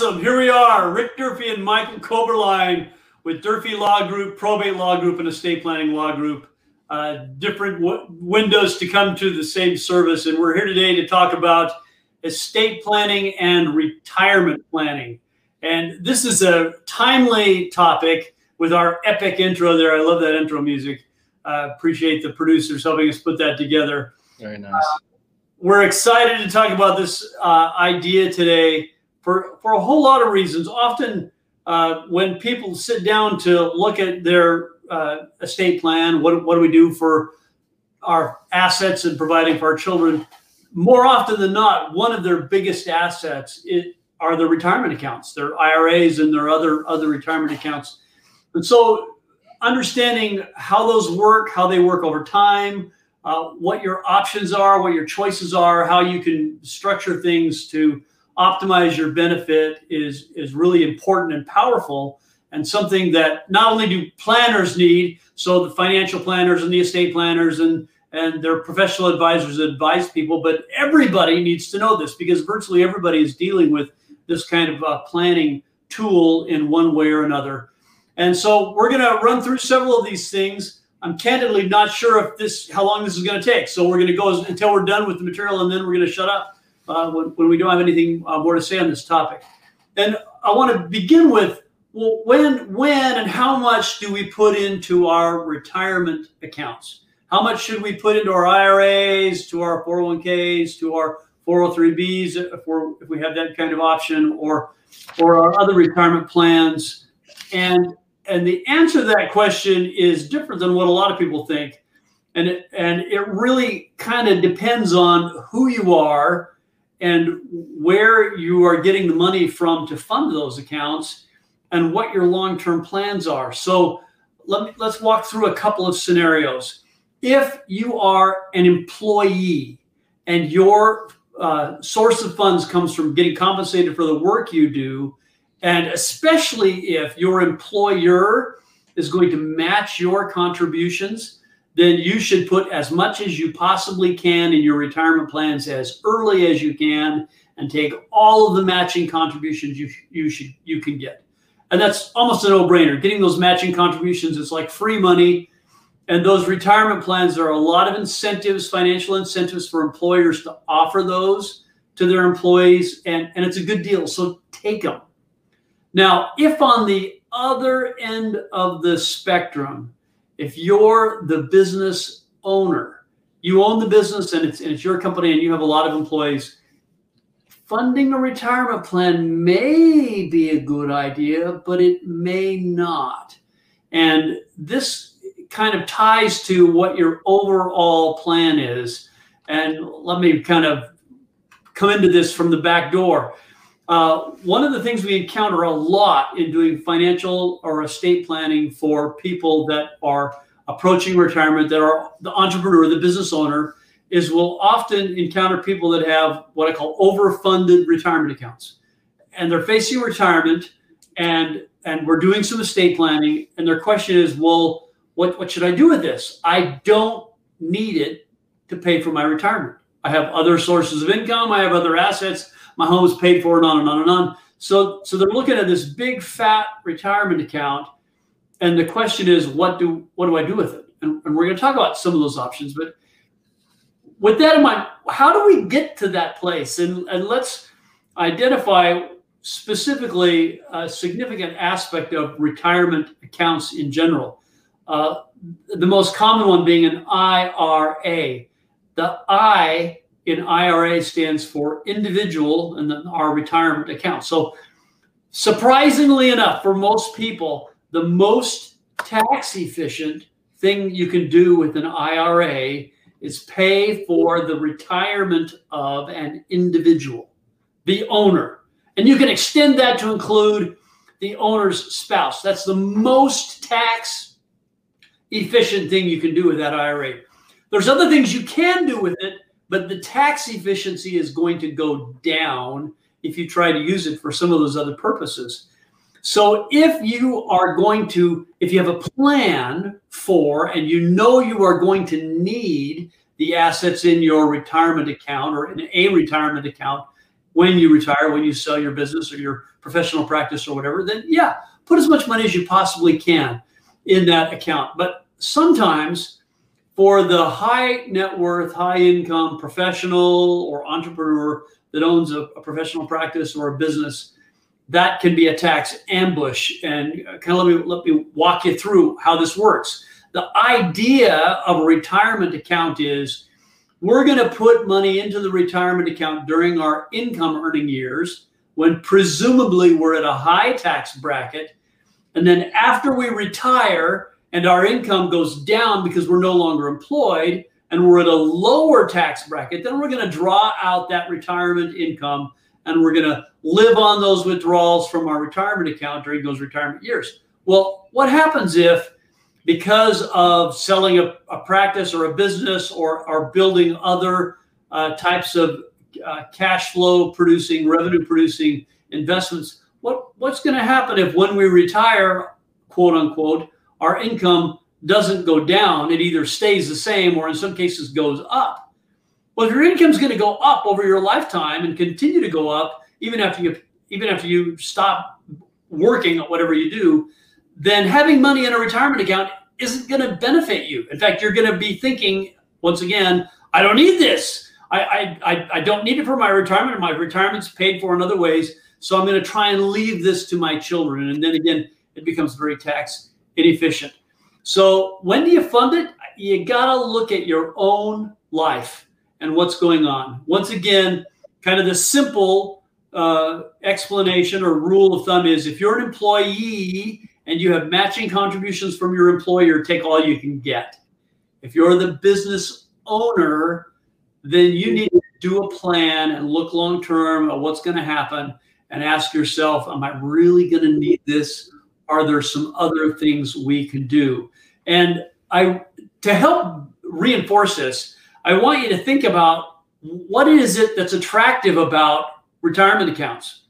Awesome. Here we are, Rick Durfee and Michael Koberlein with Durfee Law Group, Probate Law Group, and Estate Planning Law Group. Uh, different windows to come to the same service. And we're here today to talk about estate planning and retirement planning. And this is a timely topic with our epic intro there. I love that intro music. Uh, appreciate the producers helping us put that together. Very nice. Uh, we're excited to talk about this uh, idea today for, for a whole lot of reasons. Often, uh, when people sit down to look at their uh, estate plan, what, what do we do for our assets and providing for our children? More often than not, one of their biggest assets it, are their retirement accounts, their IRAs and their other other retirement accounts. And so, understanding how those work, how they work over time, uh, what your options are, what your choices are, how you can structure things to optimize your benefit is is really important and powerful and something that not only do planners need so the financial planners and the estate planners and and their professional advisors advise people but everybody needs to know this because virtually everybody is dealing with this kind of uh, planning tool in one way or another. And so we're going to run through several of these things. I'm candidly not sure if this how long this is going to take. So we're going to go until we're done with the material and then we're going to shut up uh, when, when we don't have anything uh, more to say on this topic. And I want to begin with well, when, when, and how much do we put into our retirement accounts? How much should we put into our IRAs, to our 401ks, to our 403bs, if, we're, if we have that kind of option, or or our other retirement plans? And and the answer to that question is different than what a lot of people think, and it, and it really kind of depends on who you are and where you are getting the money from to fund those accounts and what your long-term plans are. So let me, let's walk through a couple of scenarios. If you are an employee and your uh, source of funds comes from getting compensated for the work you do, and especially if your employer is going to match your contributions, then you should put as much as you possibly can in your retirement plans as early as you can and take all of the matching contributions you, you should you can get. And that's almost a no-brainer. Getting those matching contributions is like free money. And those retirement plans, there are a lot of incentives, financial incentives for employers to offer those to their employees, and, and it's a good deal. So take them. Now, if on the other end of the spectrum, if you're the business owner, you own the business and it's, and it's your company and you have a lot of employees, funding a retirement plan may be a good idea, but it may not. And this kind of ties to what your overall plan is. And let me kind of come into this from the back door. Uh, one of the things we encounter a lot in doing financial or estate planning for people that are approaching retirement, that are the entrepreneur, the business owner, is we'll often encounter people that have what I call overfunded retirement accounts. And they're facing retirement and and we're doing some estate planning. And their question is, well, what, what should I do with this? I don't need it to pay for my retirement. I have other sources of income, I have other assets my home is paid for, and on and on and on. So, so they're looking at this big fat retirement account, and the question is, what do what do I do with it? And, and we're going to talk about some of those options. But with that in mind, how do we get to that place? And, and let's identify specifically a significant aspect of retirement accounts in general. Uh, the most common one being an IRA. The I in IRA stands for individual and then our retirement account. So surprisingly enough, for most people, the most tax efficient thing you can do with an IRA is pay for the retirement of an individual, the owner. And you can extend that to include the owner's spouse. That's the most tax efficient thing you can do with that IRA. There's other things you can do with it, but the tax efficiency is going to go down if you try to use it for some of those other purposes. So if you are going to, if you have a plan for, and you know you are going to need the assets in your retirement account or in a retirement account, when you retire, when you sell your business or your professional practice or whatever, then yeah, put as much money as you possibly can in that account. But sometimes for the high net worth, high income professional or entrepreneur that owns a, a professional practice or a business, that can be a tax ambush. And uh, kind of let me let me walk you through how this works. The idea of a retirement account is we're going to put money into the retirement account during our income earning years when presumably we're at a high tax bracket. And then after we retire and our income goes down because we're no longer employed and we're at a lower tax bracket, then we're going to draw out that retirement income and we're going to live on those withdrawals from our retirement account during those retirement years. Well, what happens if because of selling a, a practice or a business or, or building other uh, types of uh, cash flow producing, revenue producing investments, what, what's going to happen if when we retire, quote unquote, our income doesn't go down? It either stays the same or in some cases goes up. Well, if your income is going to go up over your lifetime and continue to go up, even after you even after you stop working at whatever you do, then having money in a retirement account isn't going to benefit you. In fact, you're going to be thinking once again, I don't need this. I, I, I don't need it for my retirement. My retirement's paid for in other ways. So I'm going to try and leave this to my children. And then again, it becomes very tax inefficient. So when do you fund it? You got to look at your own life and what's going on. Once again, kind of the simple uh, explanation or rule of thumb is if you're an employee and you have matching contributions from your employer, take all you can get. If you're the business owner, then you need to do a plan and look long term at what's going to happen and ask yourself, Am I really going to need this? Are there some other things we can do? And I, to help reinforce this, I want you to think about what is it that's attractive about retirement accounts.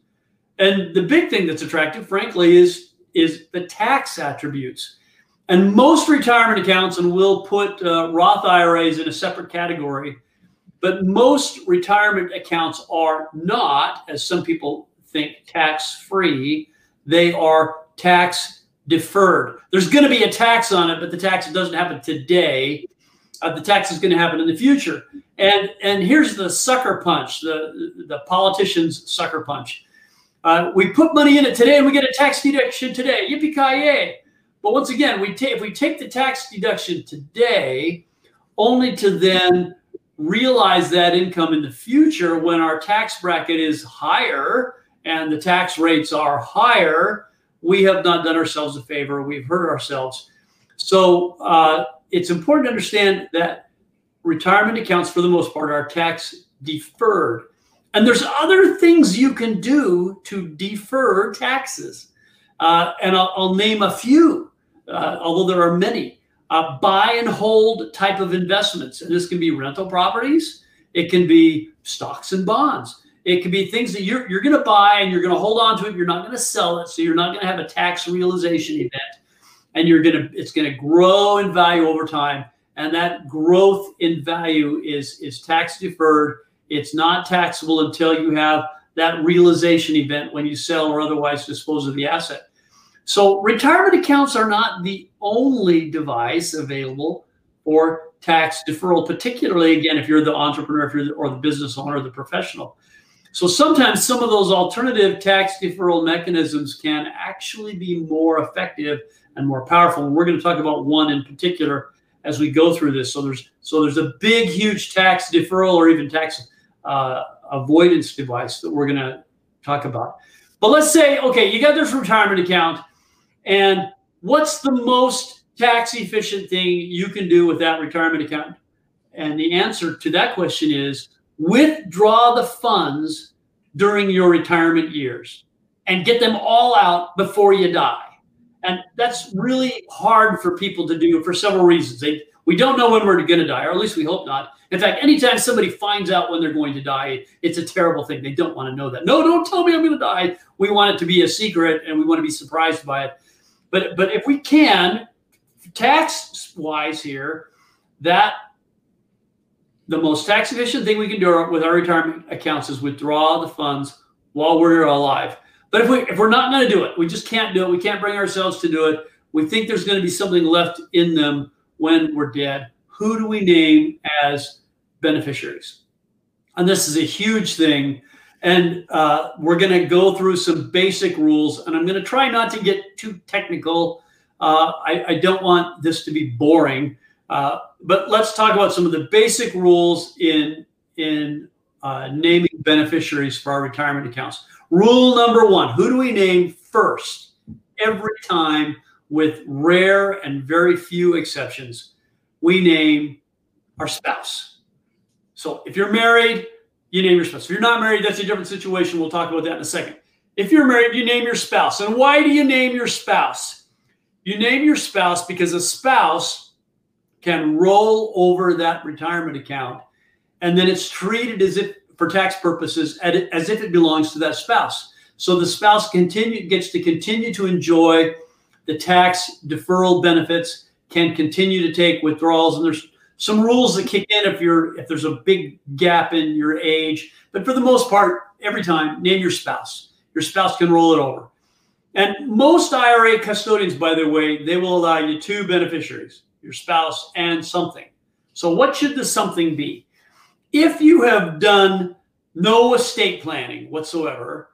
And the big thing that's attractive, frankly, is is the tax attributes. And most retirement accounts, and we'll put uh, Roth IRAs in a separate category, but most retirement accounts are not, as some people think, tax free. They are tax deferred. There's going to be a tax on it, but the tax doesn't happen today. Uh, the tax is going to happen in the future. And and here's the sucker punch, the the politician's sucker punch. Uh, we put money in it today and we get a tax deduction today. Yippee ki yay! But once again, we take if we take the tax deduction today, only to then realize that income in the future when our tax bracket is higher and the tax rates are higher, we have not done ourselves a favor. We've hurt ourselves. So uh, it's important to understand that retirement accounts, for the most part, are tax deferred. And there's other things you can do to defer taxes. Uh, and I'll, I'll, name a few, uh, although there are many. Uh, buy and hold type of investments. And this can be rental properties, it can be stocks and bonds. It can be things that you're, you're going to buy and you're going to hold on to it. You're not going to sell it. So you're not going to have a tax realization event. And you're going to, it's going to grow in value over time. And that growth in value is, is tax deferred it's not taxable until you have that realization event when you sell or otherwise dispose of the asset. So retirement accounts are not the only device available for tax deferral, particularly again if you're the entrepreneur, if you're the, or the business owner, the professional. So sometimes some of those alternative tax deferral mechanisms can actually be more effective and more powerful. And we're going to talk about one in particular as we go through this. So there's so there's a big, huge tax deferral or even tax uh, avoidance device that we're going to talk about. But let's say, okay, you got this retirement account, and what's the most tax efficient thing you can do with that retirement account? And the answer to that question is withdraw the funds during your retirement years and get them all out before you die. And that's really hard for people to do for several reasons. They, we don't know when we're going to die, or at least we hope not. In fact, anytime somebody finds out when they're going to die, it's a terrible thing. They don't want to know that. No, don't tell me I'm going to die. We want it to be a secret and we want to be surprised by it. But but if we can, tax wise here, that the most tax efficient thing we can do with our retirement accounts is withdraw the funds while we're alive. But if we if we're not going to do it, we just can't do it. We can't bring ourselves to do it. We think there's going to be something left in them when we're dead. Who do we name as beneficiaries? And this is a huge thing. And uh, we're going to go through some basic rules. And I'm going to try not to get too technical. Uh, I, I, don't want this to be boring. Uh, but let's talk about some of the basic rules in, in uh, naming beneficiaries for our retirement accounts. Rule number one who do we name first every time, with rare and very few exceptions? We name our spouse. So if you're married, you name your spouse. If you're not married, that's a different situation. We'll talk about that in a second. If you're married, you name your spouse. And why do you name your spouse? You name your spouse because a spouse can roll over that retirement account and then it's treated as if for tax purposes as if it belongs to that spouse. So the spouse continue gets to continue to enjoy the tax deferral benefits, can continue to take withdrawals, and there's some rules that kick in if you're if there's a big gap in your age. But for the most part, every time name your spouse. Your spouse can roll it over. And most IRA custodians, by the way, they will allow you two beneficiaries, your spouse and something. So what should the something be? If you have done no estate planning whatsoever,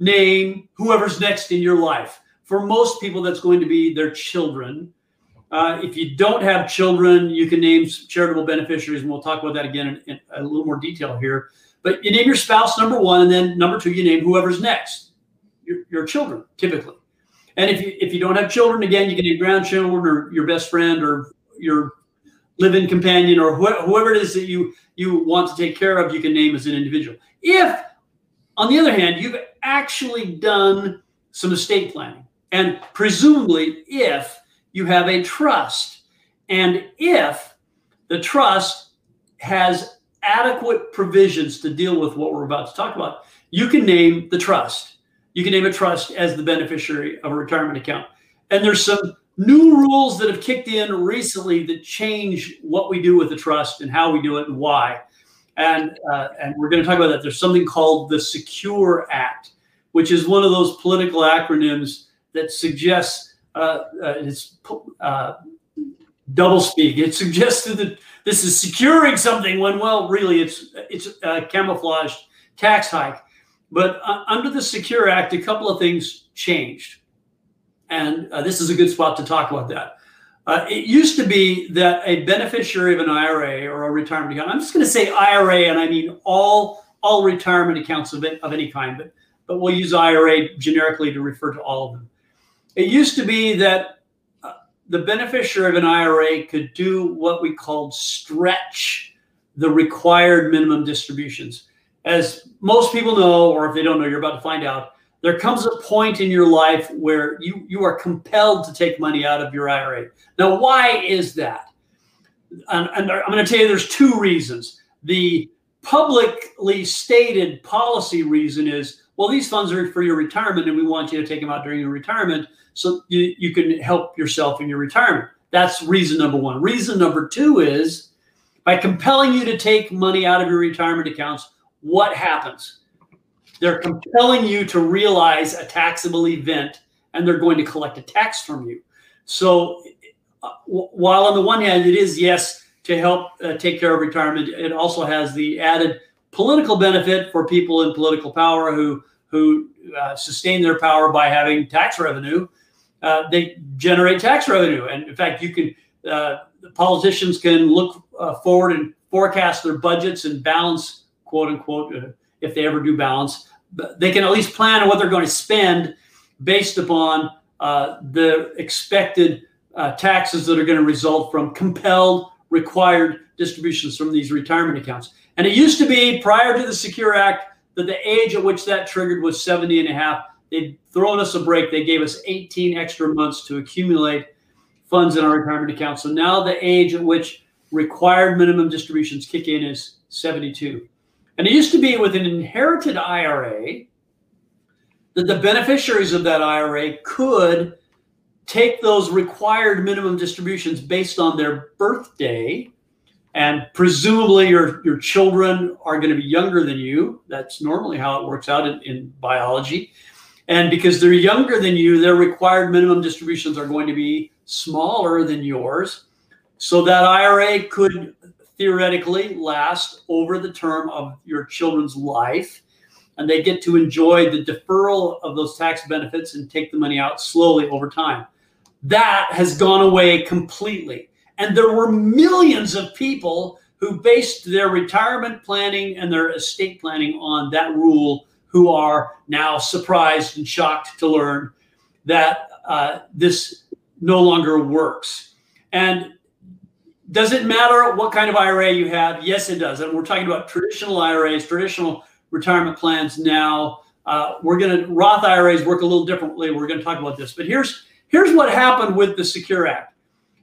name whoever's next in your life. For most people, that's going to be their children. Uh, if you don't have children, you can name charitable beneficiaries, and we'll talk about that again in, in, a little more detail here. But you name your spouse number one, and then number two, you name whoever's next, your, your children, typically. And if you if you don't have children, again, you can name grandchildren or your best friend or your live-in companion or wh- whoever it is that you you want to take care of, you can name as an individual. If, on the other hand, you've actually done some estate planning, and presumably if you have a trust, and if the trust has adequate provisions to deal with what we're about to talk about, you can name the trust. You can name a trust as the beneficiary of a retirement account. And there's some new rules that have kicked in recently that change what we do with the trust and how we do it and why. And, uh, and we're going to talk about that. There's something called the Secure Act, which is one of those political acronyms that suggests uh, uh, it's uh, double speak. It suggests that this is securing something when, well, really, it's it's a camouflaged tax hike. But uh, under the Secure Act, a couple of things changed. And uh, this is a good spot to talk about that. Uh, it used to be that a beneficiary of an IRA or a retirement account, I'm just going to say IRA, and I mean all all retirement accounts of, it, of any kind, but, but we'll use IRA generically to refer to all of them. It used to be that uh, the beneficiary of an IRA could do what we called stretch the required minimum distributions. As most people know, or if they don't know, you're about to find out, there comes a point in your life where you, you are compelled to take money out of your IRA. Now, why is that? And, and I'm going to tell you there's two reasons. The publicly stated policy reason is well, these funds are for your retirement and we want you to take them out during your retirement so you, you can help yourself in your retirement. That's reason number one. Reason number two is by compelling you to take money out of your retirement accounts, what happens? They're compelling you to realize a taxable event and they're going to collect a tax from you. So, uh, while on the one hand, it is, yes, to help uh, take care of retirement, it also has the added political benefit for people in political power who, who uh, sustain their power by having tax revenue. Uh, they generate tax revenue. And in fact, you can, uh, the politicians can look uh, forward and forecast their budgets and balance, quote unquote, if they ever do balance, they can at least plan on what they're going to spend based upon uh, the expected uh, taxes that are going to result from compelled required distributions from these retirement accounts. And it used to be prior to the Secure Act that the age at which that triggered was 70 and a half. They'd thrown us a break. They gave us 18 extra months to accumulate funds in our retirement account. So now the age at which required minimum distributions kick in is 72. And it used to be with an inherited IRA that the beneficiaries of that IRA could take those required minimum distributions based on their birthday and presumably your your children are going to be younger than you. That's normally how it works out in, in biology. And because they're younger than you, their required minimum distributions are going to be smaller than yours. So that IRA could theoretically last over the term of your children's life. And they get to enjoy the deferral of those tax benefits and take the money out slowly over time. That has gone away completely. And there were millions of people who based their retirement planning and their estate planning on that rule who are now surprised and shocked to learn that uh, this no longer works. And does it matter what kind of IRA you have? Yes, it does. And we're talking about traditional IRAs, traditional retirement plans now. Uh, we're going to Roth IRAs work a little differently. We're going to talk about this. But here's here's what happened with the Secure Act.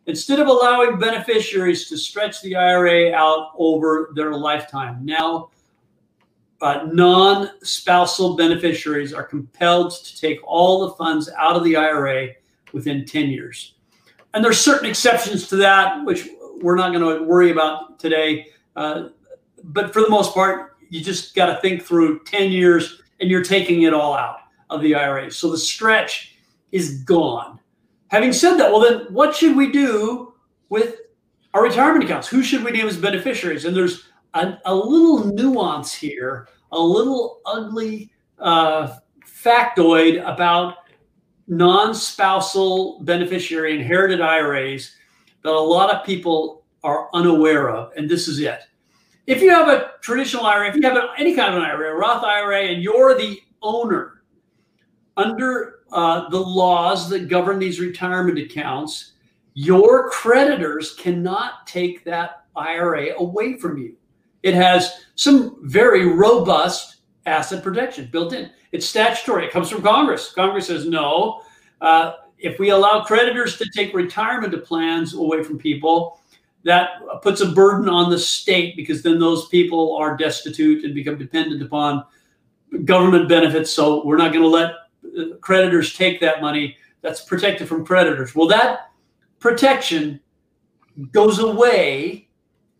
Instead of allowing beneficiaries to stretch the IRA out over their lifetime, now uh, non spousal beneficiaries are compelled to take all the funds out of the IRA within 10 years. And there's certain exceptions to that, which we're not going to worry about today. Uh, but for the most part, you just got to think through 10 years and you're taking it all out of the IRA. So the stretch is gone. Having said that, well, then what should we do with our retirement accounts? Who should we name as beneficiaries? And there's a, a little nuance here, a little ugly uh, factoid about non-spousal beneficiary inherited IRAs that a lot of people are unaware of, and this is it. If you have a traditional IRA, if you have any kind of an IRA, a Roth IRA, and you're the owner, under uh, the laws that govern these retirement accounts, your creditors cannot take that IRA away from you. It has some very robust asset protection built in. It's statutory. It comes from Congress. Congress says no. Uh, if we allow creditors to take retirement plans away from people, that puts a burden on the state because then those people are destitute and become dependent upon government benefits. So we're not going to let uh, creditors take that money. That's protected from creditors. Well, that protection goes away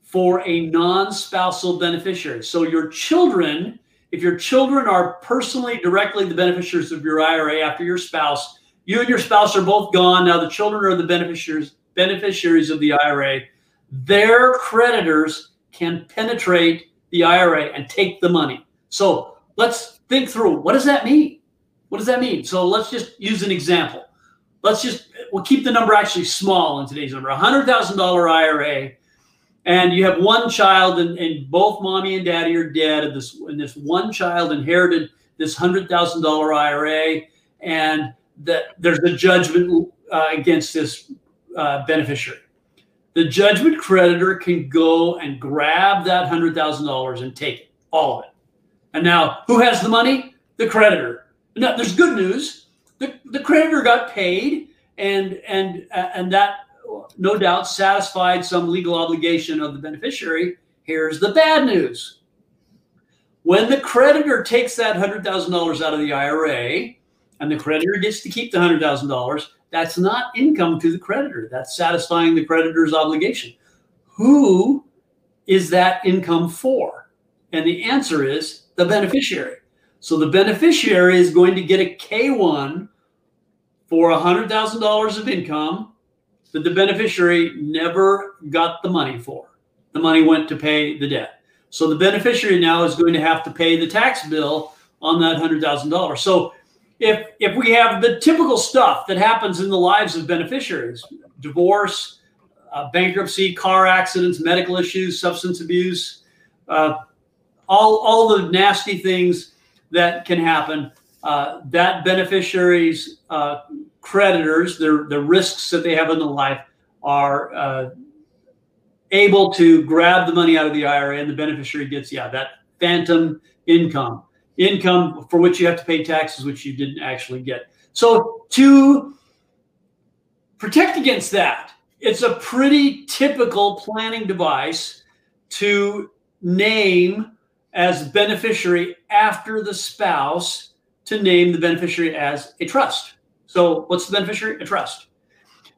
for a non-spousal beneficiary. So your children, if your children are personally directly the beneficiaries of your IRA after your spouse, you and your spouse are both gone. Now the children are the beneficiaries beneficiaries of the IRA. Their creditors can penetrate the IRA and take the money. So let's think through what does that mean? What does that mean? So let's just use an example. Let's just we'll keep the number actually small in today's number. A hundred thousand dollar IRA and you have one child and, and both mommy and daddy are dead and this and this one child inherited this hundred thousand dollar ira and that there's a judgment uh, against this uh, beneficiary. The judgment creditor can go and grab that hundred thousand dollars and take it all of it. And now who has the money? The creditor. Now there's good news. The, the creditor got paid and and uh, and that no doubt satisfied some legal obligation of the beneficiary. Here's the bad news. When the creditor takes that $100,000 out of the IRA and the creditor gets to keep the $100,000, that's not income to the creditor. That's satisfying the creditor's obligation. Who is that income for? And the answer is the beneficiary. So the beneficiary is going to get a K1 for $100,000 of income that the beneficiary never got the money for. The money went to pay the debt. So the beneficiary now is going to have to pay the tax bill on that $100,000. So if if we have the typical stuff that happens in the lives of beneficiaries, divorce, uh, bankruptcy, car accidents, medical issues, substance abuse, uh, all all the nasty things that can happen, uh, that beneficiaries uh, creditors, the, the risks that they have in the life, are uh, able to grab the money out of the IRA and the beneficiary gets, yeah, that phantom income, income for which you have to pay taxes, which you didn't actually get. So to protect against that, it's a pretty typical planning device to name as beneficiary after the spouse to name the beneficiary as a trust. So what's the beneficiary? A trust.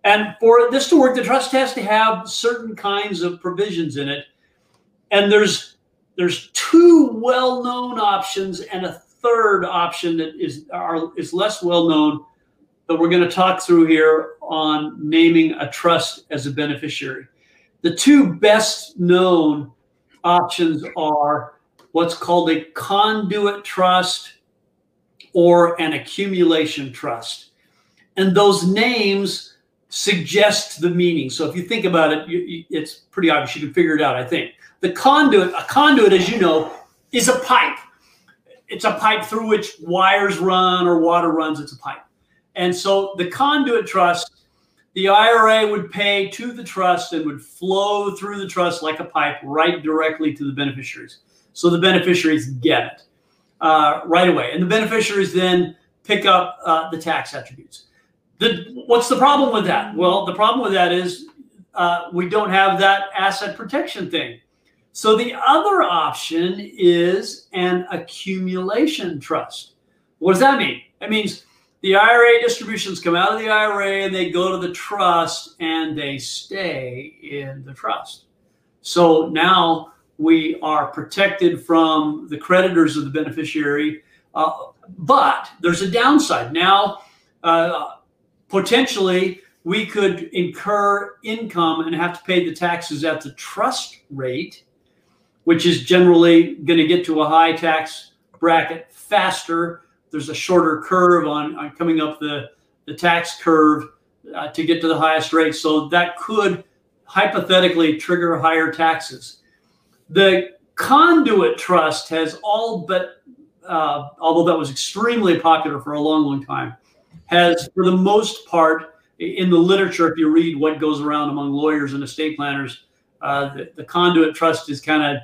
And for this to work, the trust has to have certain kinds of provisions in it. And there's there's two well-known options and a third option that is are, is less well known that we're going to talk through here on naming a trust as a beneficiary. The two best known options are what's called a conduit trust or an accumulation trust. And those names suggest the meaning. So if you think about it, you, it's pretty obvious. You can figure it out, I think. The conduit, a conduit, as you know, is a pipe. It's a pipe through which wires run or water runs. It's a pipe. And so the conduit trust, the IRA would pay to the trust and would flow through the trust like a pipe right directly to the beneficiaries. So the beneficiaries get it uh, right away. And the beneficiaries then pick up uh, the tax attributes. The, what's the problem with that? Well, the problem with that is uh, we don't have that asset protection thing. So the other option is an accumulation trust. What does that mean? It means the IRA distributions come out of the IRA and they go to the trust and they stay in the trust. So now we are protected from the creditors of the beneficiary. Uh, but there's a downside. Now, uh, potentially, we could incur income and have to pay the taxes at the trust rate, which is generally going to get to a high tax bracket faster there's a shorter curve on, on coming up the, the tax curve uh, to get to the highest rate. So that could hypothetically trigger higher taxes. The conduit trust has all but, uh, although that was extremely popular for a long, long time, has for the most part in the literature, if you read what goes around among lawyers and estate planners, uh, the, the, conduit trust is kind of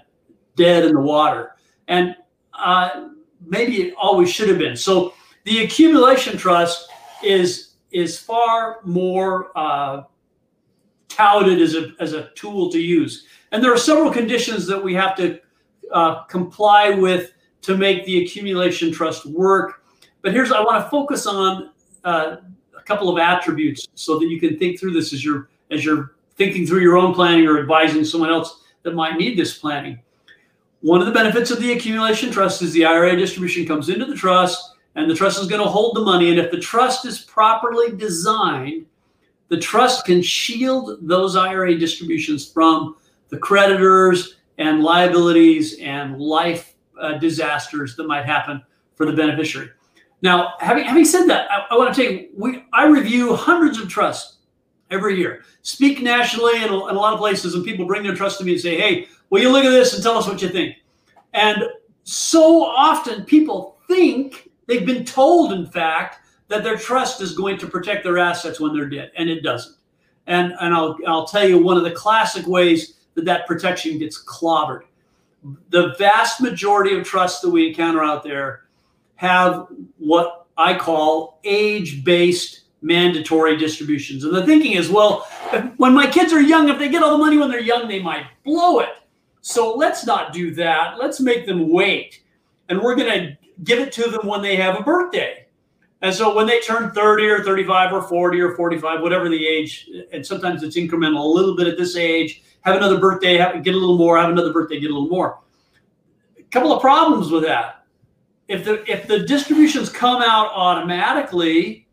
dead in the water. And uh, maybe it always should have been. So the accumulation trust is is far more uh, touted as a as a tool to use, and there are several conditions that we have to uh, comply with to make the accumulation trust work. But here's I want to focus on uh, a couple of attributes so that you can think through this as you're as you're thinking through your own planning or advising someone else that might need this planning. One of the benefits of the accumulation trust is the IRA distribution comes into the trust and the trust is going to hold the money. And if the trust is properly designed, the trust can shield those IRA distributions from the creditors and liabilities and life uh, disasters that might happen for the beneficiary. Now, having, having said that, I, I want to tell you, we, I review hundreds of trusts every year, speak nationally in a, in a lot of places, and people bring their trust to me and say, hey, Will you look at this and tell us what you think? And so often people think they've been told, in fact, that their trust is going to protect their assets when they're dead, and it doesn't. And, and I'll, I'll tell you one of the classic ways that that protection gets clobbered. The vast majority of trusts that we encounter out there have what I call age based mandatory distributions. And the thinking is, well, when my kids are young, if they get all the money when they're young, they might blow it. So let's not do that. Let's make them wait. And we're going to give it to them when they have a birthday. And so when they turn 30 or 35 or 40 or 45, whatever the age, and sometimes it's incremental, a little bit at this age, have another birthday, have, get a little more, have another birthday, get a little more. A couple of problems with that. If the if the distributions come out automatically,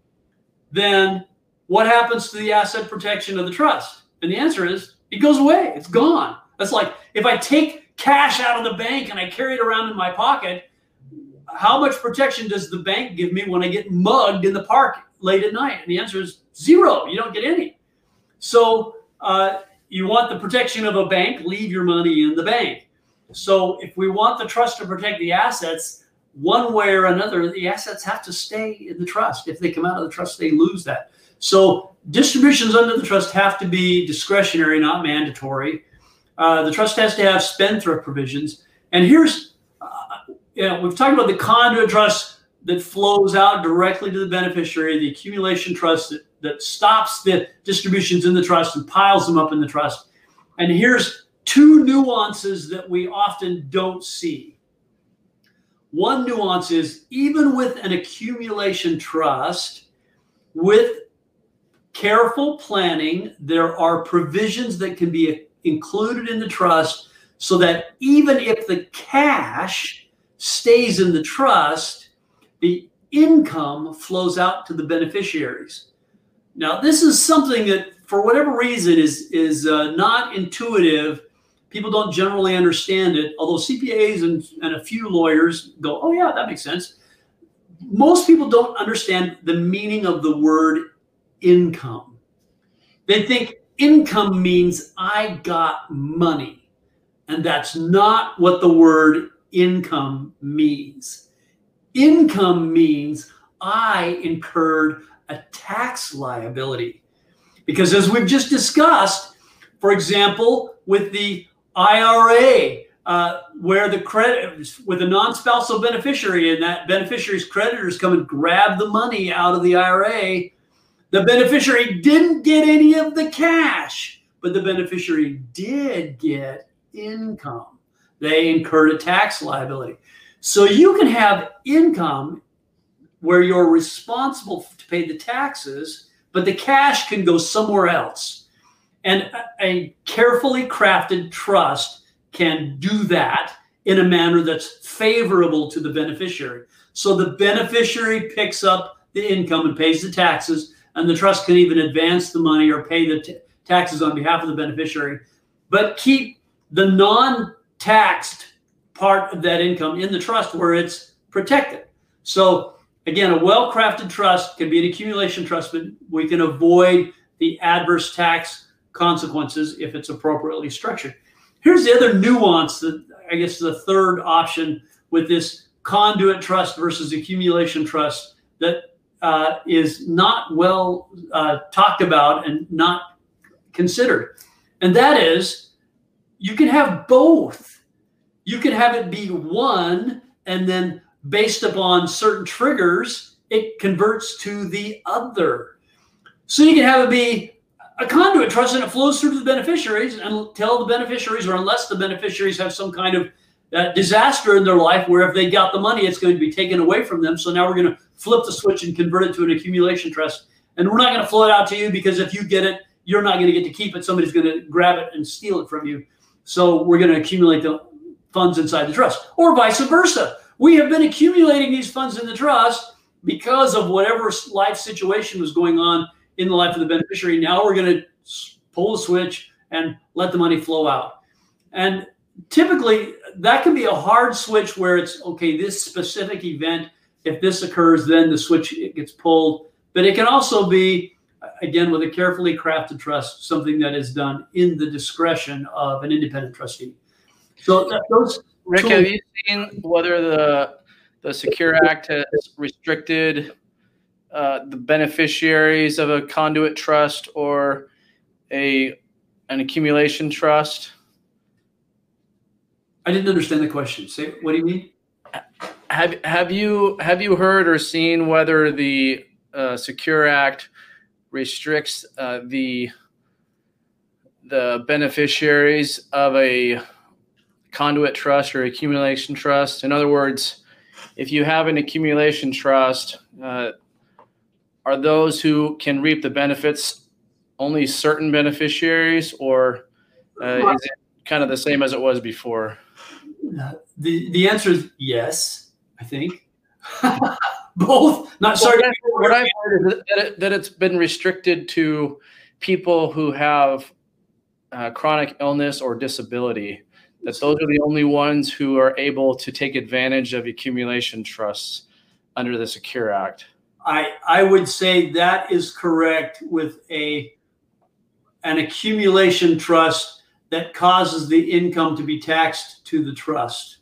then what happens to the asset protection of the trust? And the answer is it goes away. It's gone. That's like if I take cash out of the bank and I carry it around in my pocket, how much protection does the bank give me when I get mugged in the park late at night? And the answer is zero. You don't get any. So uh, you want the protection of a bank, leave your money in the bank. So if we want the trust to protect the assets, one way or another, the assets have to stay in the trust. If they come out of the trust, they lose that. So distributions under the trust have to be discretionary, not mandatory. Uh, the trust has to have spendthrift provisions. And here's, uh, you know, we've talked about the conduit trust that flows out directly to the beneficiary, the accumulation trust that, that stops the distributions in the trust and piles them up in the trust. And here's two nuances that we often don't see. One nuance is even with an accumulation trust, with careful planning, there are provisions that can be included in the trust so that even if the cash stays in the trust, the income flows out to the beneficiaries. Now, this is something that, for whatever reason, is is uh, not intuitive. People don't generally understand it. Although CPAs and, and a few lawyers go, "Oh yeah, that makes sense." Most people don't understand the meaning of the word income. They think income means I got money, and that's not what the word income means. Income means I incurred a tax liability. Because as we've just discussed, for example, with the IRA, uh, where the credit with a non-spousal beneficiary and that beneficiary's creditors come and grab the money out of the IRA, the beneficiary didn't get any of the cash, but the beneficiary did get income. They incurred a tax liability. So you can have income where you're responsible to pay the taxes, but the cash can go somewhere else. And a carefully crafted trust can do that in a manner that's favorable to the beneficiary. So the beneficiary picks up the income and pays the taxes, and the trust can even advance the money or pay the t- taxes on behalf of the beneficiary, but keep the non taxed part of that income in the trust where it's protected. So again, a well-crafted trust can be an accumulation trust, but we can avoid the adverse tax consequences if it's appropriately structured. Here's the other nuance that I guess the third option with this conduit trust versus accumulation trust that uh, is not well uh, talked about and not considered. And that is you can have both you can have it be one and then based upon certain triggers, it converts to the other. So you can have it be a conduit trust and it flows through to the beneficiaries until the beneficiaries, or unless the beneficiaries have some kind of uh, disaster in their life where if they got the money, it's going to be taken away from them. So now we're going to flip the switch and convert it to an accumulation trust. And we're not going to flow it out to you because if you get it, you're not going to get to keep it. Somebody's going to grab it and steal it from you. So we're going to accumulate the funds inside the trust, or vice versa. We have been accumulating these funds in the trust because of whatever life situation was going on in the life of the beneficiary. Now we're going to pull the switch and let the money flow out. And typically, that can be a hard switch where it's okay, this specific event, if this occurs, then the switch it gets pulled. But it can also be, again, with a carefully crafted trust, something that is done in the discretion of an independent trustee. So those. Rick, have you seen whether the the Secure Act has restricted uh, the beneficiaries of a conduit trust or a an accumulation trust? I didn't understand the question. Say, what do you mean? Have Have you have you heard or seen whether the uh, Secure Act restricts uh, the the beneficiaries of a conduit trust or accumulation trust. In other words, if you have an accumulation trust, uh, are those who can reap the benefits only certain beneficiaries, or uh, is it kind of the same as it was before? The the answer is yes. I think both. Not sorry. What I've heard is that, it, that it's been restricted to people who have uh, chronic illness or disability that those are the only ones who are able to take advantage of accumulation trusts under the Secure Act. I I would say that is correct with a an accumulation trust that causes the income to be taxed to the trust.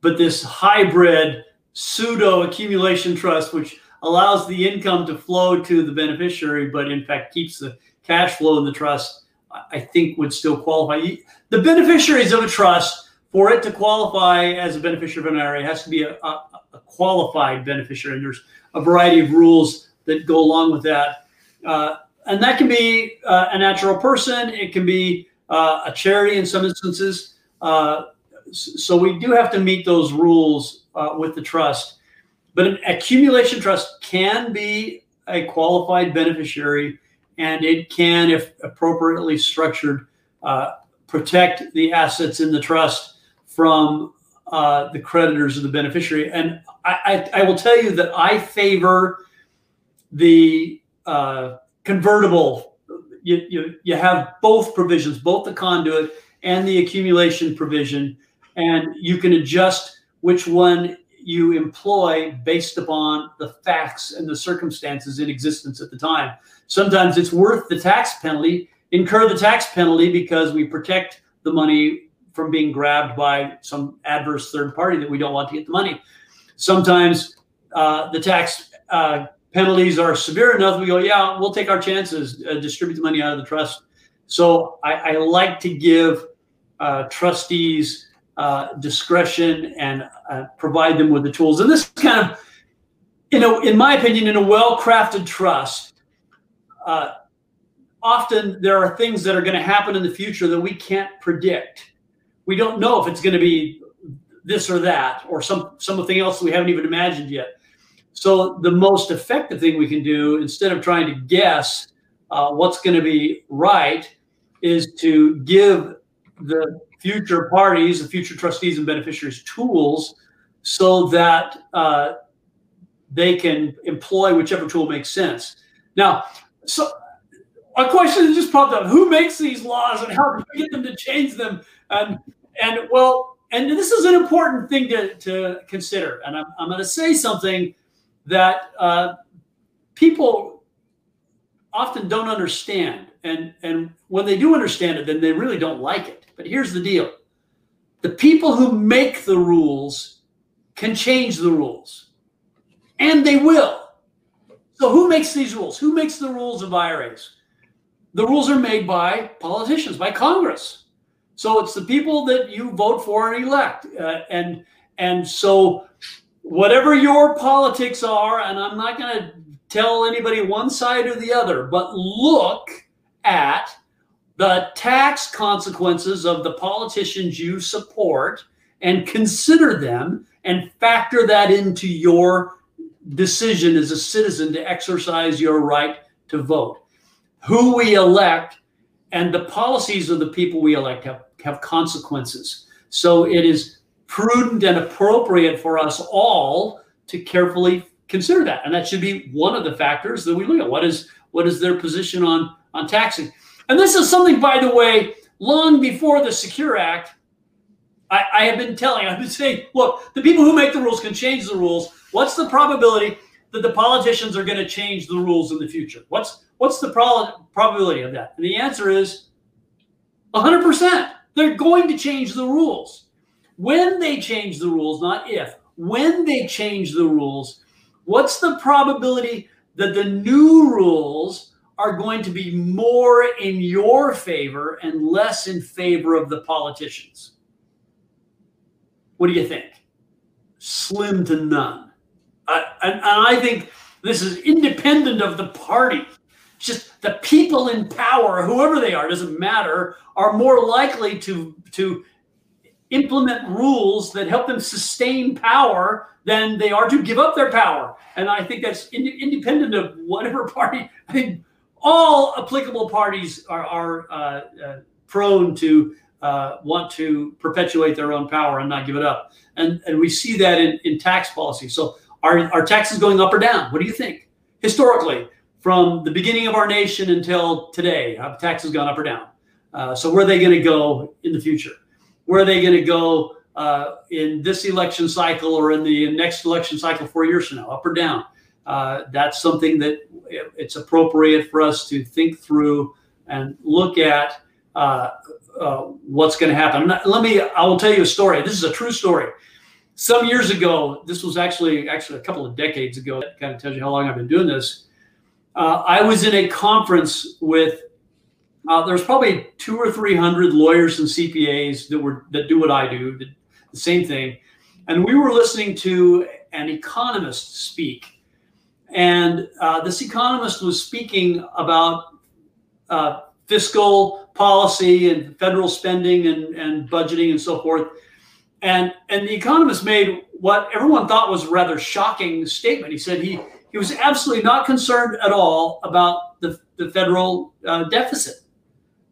But this hybrid pseudo accumulation trust, which allows the income to flow to the beneficiary, but in fact keeps the cash flow in the trust, I think would still qualify. The beneficiaries of a trust, for it to qualify as a beneficiary of an IRA, has to be a, a, a qualified beneficiary. And there's a variety of rules that go along with that. Uh, and that can be uh, a natural person, it can be a charity in some instances. Uh, so we do have to meet those rules uh, with the trust. But an accumulation trust can be a qualified beneficiary and it can, if appropriately structured, uh, protect the assets in the trust from uh, the creditors of the beneficiary. And I, I, I, will tell you that I favor the uh, convertible. You, you, you have both provisions, both the conduit and the accumulation provision, and you can adjust which one you employ based upon the facts and the circumstances in existence at the time. Sometimes it's worth the tax penalty, incur the tax penalty because we protect the money from being grabbed by some adverse third party that we don't want to get the money. Sometimes uh, the tax uh, penalties are severe enough. We go, yeah, we'll take our chances, uh, distribute the money out of the trust. So I, I like to give uh, trustees uh, discretion and uh, provide them with the tools. And this kind of, you know, in my opinion, in a well-crafted trust, uh, often there are things that are going to happen in the future that we can't predict. We don't know if it's going to be this or that or some something else we haven't even imagined yet. So the most effective thing we can do, instead of trying to guess uh, what's going to be right, is to give the future parties, the future trustees and beneficiaries tools so that uh, they can employ whichever tool makes sense. Now, so a question just popped up: Who makes these laws, and how do we get them to change them? And and well, and this is an important thing to, to consider. And I'm I'm going to say something that uh, people often don't understand, and and when they do understand it, then they really don't like it. But here's the deal the people who make the rules can change the rules, and they will. So, who makes these rules? Who makes the rules of IRAs? The rules are made by politicians, by Congress. So, it's the people that you vote for and elect. Uh, and, and so, whatever your politics are, and I'm not going to tell anybody one side or the other, but look at the tax consequences of the politicians you support and consider them and factor that into your decision as a citizen to exercise your right to vote. Who we elect and the policies of the people we elect have, have consequences. So it is prudent and appropriate for us all to carefully consider that. And that should be one of the factors that we look at. What is what is their position on, on taxing? And this is something, by the way, long before the Secure Act, I, I have been telling, I've been saying, look, the people who make the rules can change the rules. What's the probability that the politicians are going to change the rules in the future? What's what's the pro- probability of that? And the answer is 100%. They're going to change the rules. When they change the rules, not if, when they change the rules, what's the probability that the new rules are going to be more in your favor and less in favor of the politicians. What do you think? Slim to none. And, and I think this is independent of the party. It's just the people in power, whoever they are, doesn't matter, are more likely to, to implement rules that help them sustain power than they are to give up their power. And I think that's in, independent of whatever party. I think all applicable parties are, are uh, uh, prone to uh, want to perpetuate their own power and not give it up. And, and we see that in, in tax policy. So are, are taxes going up or down? What do you think? Historically, from the beginning of our nation until today, have taxes gone up or down? Uh, so where are they going to go in the future? Where are they going to go uh, in this election cycle or in the next election cycle four years from now, up or down? Uh, that's something that it's appropriate for us to think through and look at uh, uh, what's going to happen. let me, I will tell you a story. This is a true story. Some years ago, this was actually actually a couple of decades ago. That kind of tells you how long I've been doing this. Uh, I was in a conference with uh, there's probably two or three hundred lawyers and CPAs that were that do what I do, the, the same thing, and we were listening to an economist speak and uh, this economist was speaking about uh, fiscal policy and federal spending and, and budgeting and so forth. And, and the economist made what everyone thought was a rather shocking statement. He said he, he was absolutely not concerned at all about the the, federal uh, deficit.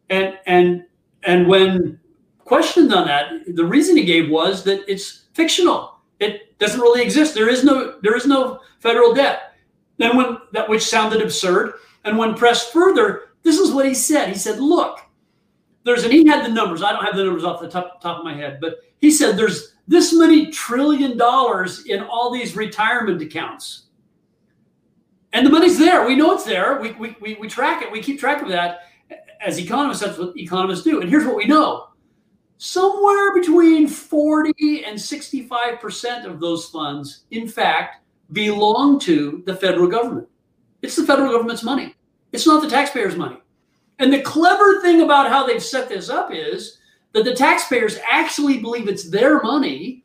And and and when questioned on that, the reason he gave was that it's fictional. It doesn't really exist. There is no there is no federal debt. Then when that which sounded absurd, and when pressed further, this is what he said. He said, "Look, there's and he had the numbers. I don't have the numbers off the top, top of my head, but he said there's this many trillion dollars in all these retirement accounts. And the money's there. We know it's there. We, we, we, we track it. We keep track of that. As economists, that's what economists do. And here's what we know somewhere between 40 and 65% of those funds, in fact, belong to the federal government. It's the federal government's money, it's not the taxpayers' money. And the clever thing about how they've set this up is that the taxpayers actually believe it's their money.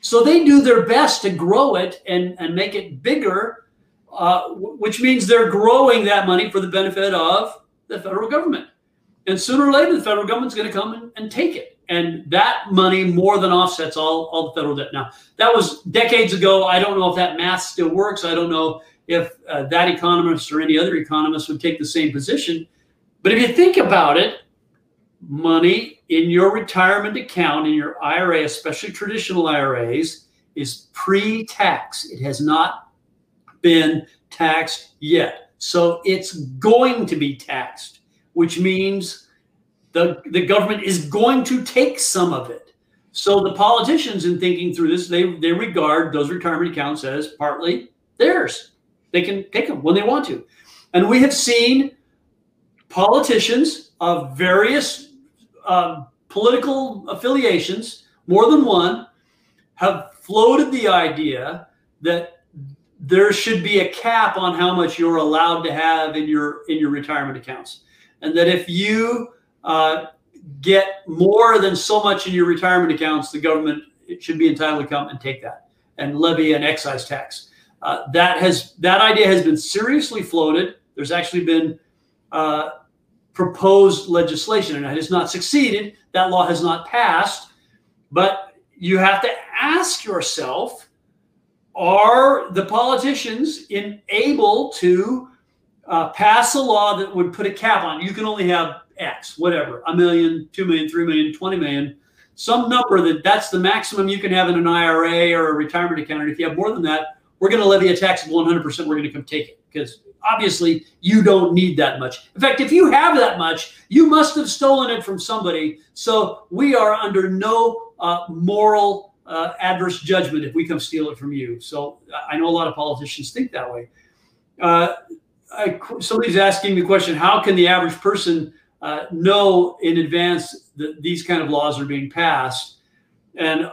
So they do their best to grow it and, and make it bigger, uh, which means they're growing that money for the benefit of the federal government. And sooner or later, the federal government's going to come and, and take it. And that money more than offsets all, all the federal debt. Now, that was decades ago. I don't know if that math still works. I don't know if uh, that economist or any other economist would take the same position. But if you think about it, money in your retirement account, in your IRA, especially traditional IRAs, is pre tax. It has not been taxed yet. So it's going to be taxed, which means the, the government is going to take some of it. So the politicians, in thinking through this, they, they regard those retirement accounts as partly theirs. They can take them when they want to. And we have seen politicians of various um, political affiliations, more than one, have floated the idea that there should be a cap on how much you're allowed to have in your in your retirement accounts, and that if you uh, get more than so much in your retirement accounts, the government should be entitled to come and take that and levy an excise tax. Uh, that has that idea has been seriously floated. There's actually been uh, proposed legislation, and it has not succeeded. That law has not passed. But you have to ask yourself are the politicians in, able to uh, pass a law that would put a cap on you can only have X, whatever, a million, two million, three million, 20 million, some number that that's the maximum you can have in an IRA or a retirement account. And if you have more than that, we're going to levy a tax of 100%. We're going to come take it because obviously you don't need that much. In fact, if you have that much, you must have stolen it from somebody. So we are under no uh, moral uh, adverse judgment if we come steal it from you. So I know a lot of politicians think that way. Uh, I, somebody's asking the question: How can the average person uh, know in advance that these kind of laws are being passed? And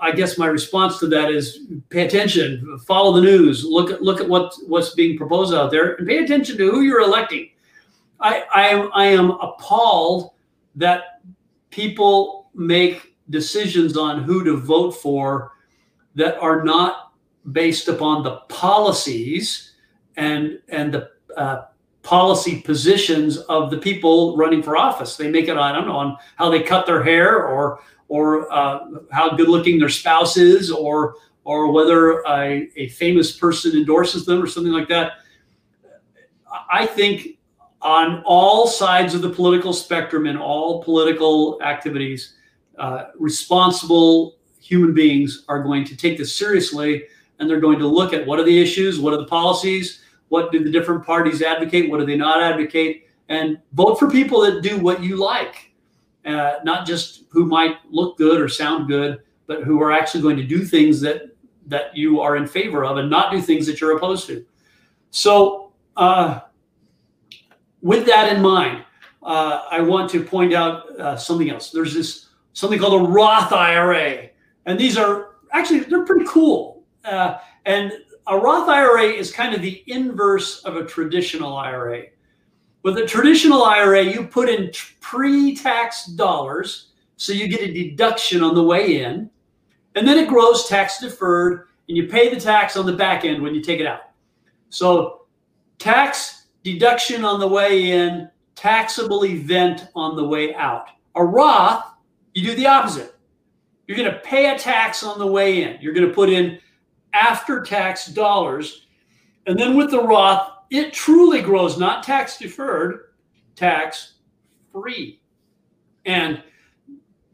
I guess my response to that is pay attention, follow the news, look at look at what what's being proposed out there, and pay attention to who you're electing. I I am, I am appalled that people make decisions on who to vote for that are not based upon the policies and and the uh, policy positions of the people running for office. They make it I don't know on how they cut their hair or or uh, how good looking their spouse is, or or whether a, a famous person endorses them or something like that. I think on all sides of the political spectrum in all political activities, uh, responsible human beings are going to take this seriously and they're going to look at what are the issues, what are the policies, what do the different parties advocate, what do they not advocate, and vote for people that do what you like uh, not just who might look good or sound good, but who are actually going to do things that that you are in favor of and not do things that you're opposed to. So, uh, with that in mind, uh, I want to point out uh, something else. There's this something called a Roth IRA, and these are actually they're pretty cool. Uh, and a Roth IRA is kind of the inverse of a traditional IRA. With a traditional IRA, you put in pre-tax dollars, so you get a deduction on the way in, and then it grows tax deferred, and you pay the tax on the back end when you take it out. So tax deduction on the way in, taxable event on the way out. A Roth, you do the opposite. You're going to pay a tax on the way in. You're going to put in after tax dollars. And then with the Roth, it truly grows not tax deferred, tax free. And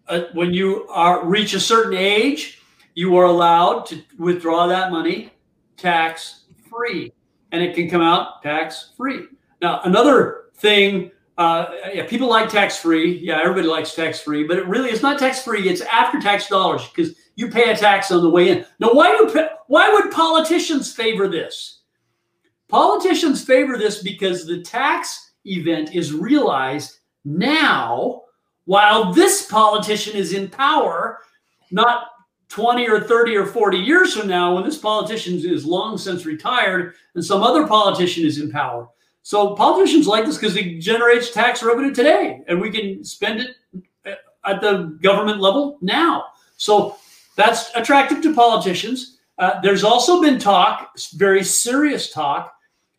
uh, when you are reach a certain age, you are allowed to withdraw that money tax free, and it can come out tax free. Now, another thing, uh, yeah, people like tax free. Yeah, everybody likes tax free, but it really is not tax free. It's after tax dollars because you pay a tax on the way in. Now, why do why would politicians favor this? Politicians favor this because the tax event is realized now while this politician is in power, not 20 or 30 or 40 years from now when this politician is long since retired and some other politician is in power. So politicians like this because it generates tax revenue today and we can spend it eh, at the government level now. So that's attractive to politicians. Uh, there's also been talk, very serious talk,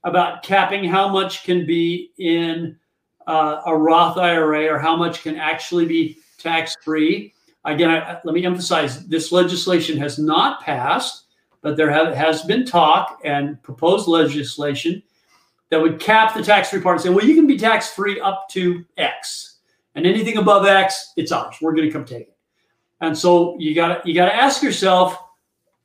about capping how much can be in uh, a Roth IRA or how much can actually be tax free. Again, I, let me emphasize this legislation has not passed, but there have, has been talk and proposed legislation that would cap the tax free part and say, well, you can be tax free up to X, and anything above X, it's ours. We're going to come take it. And so you got you got to ask yourself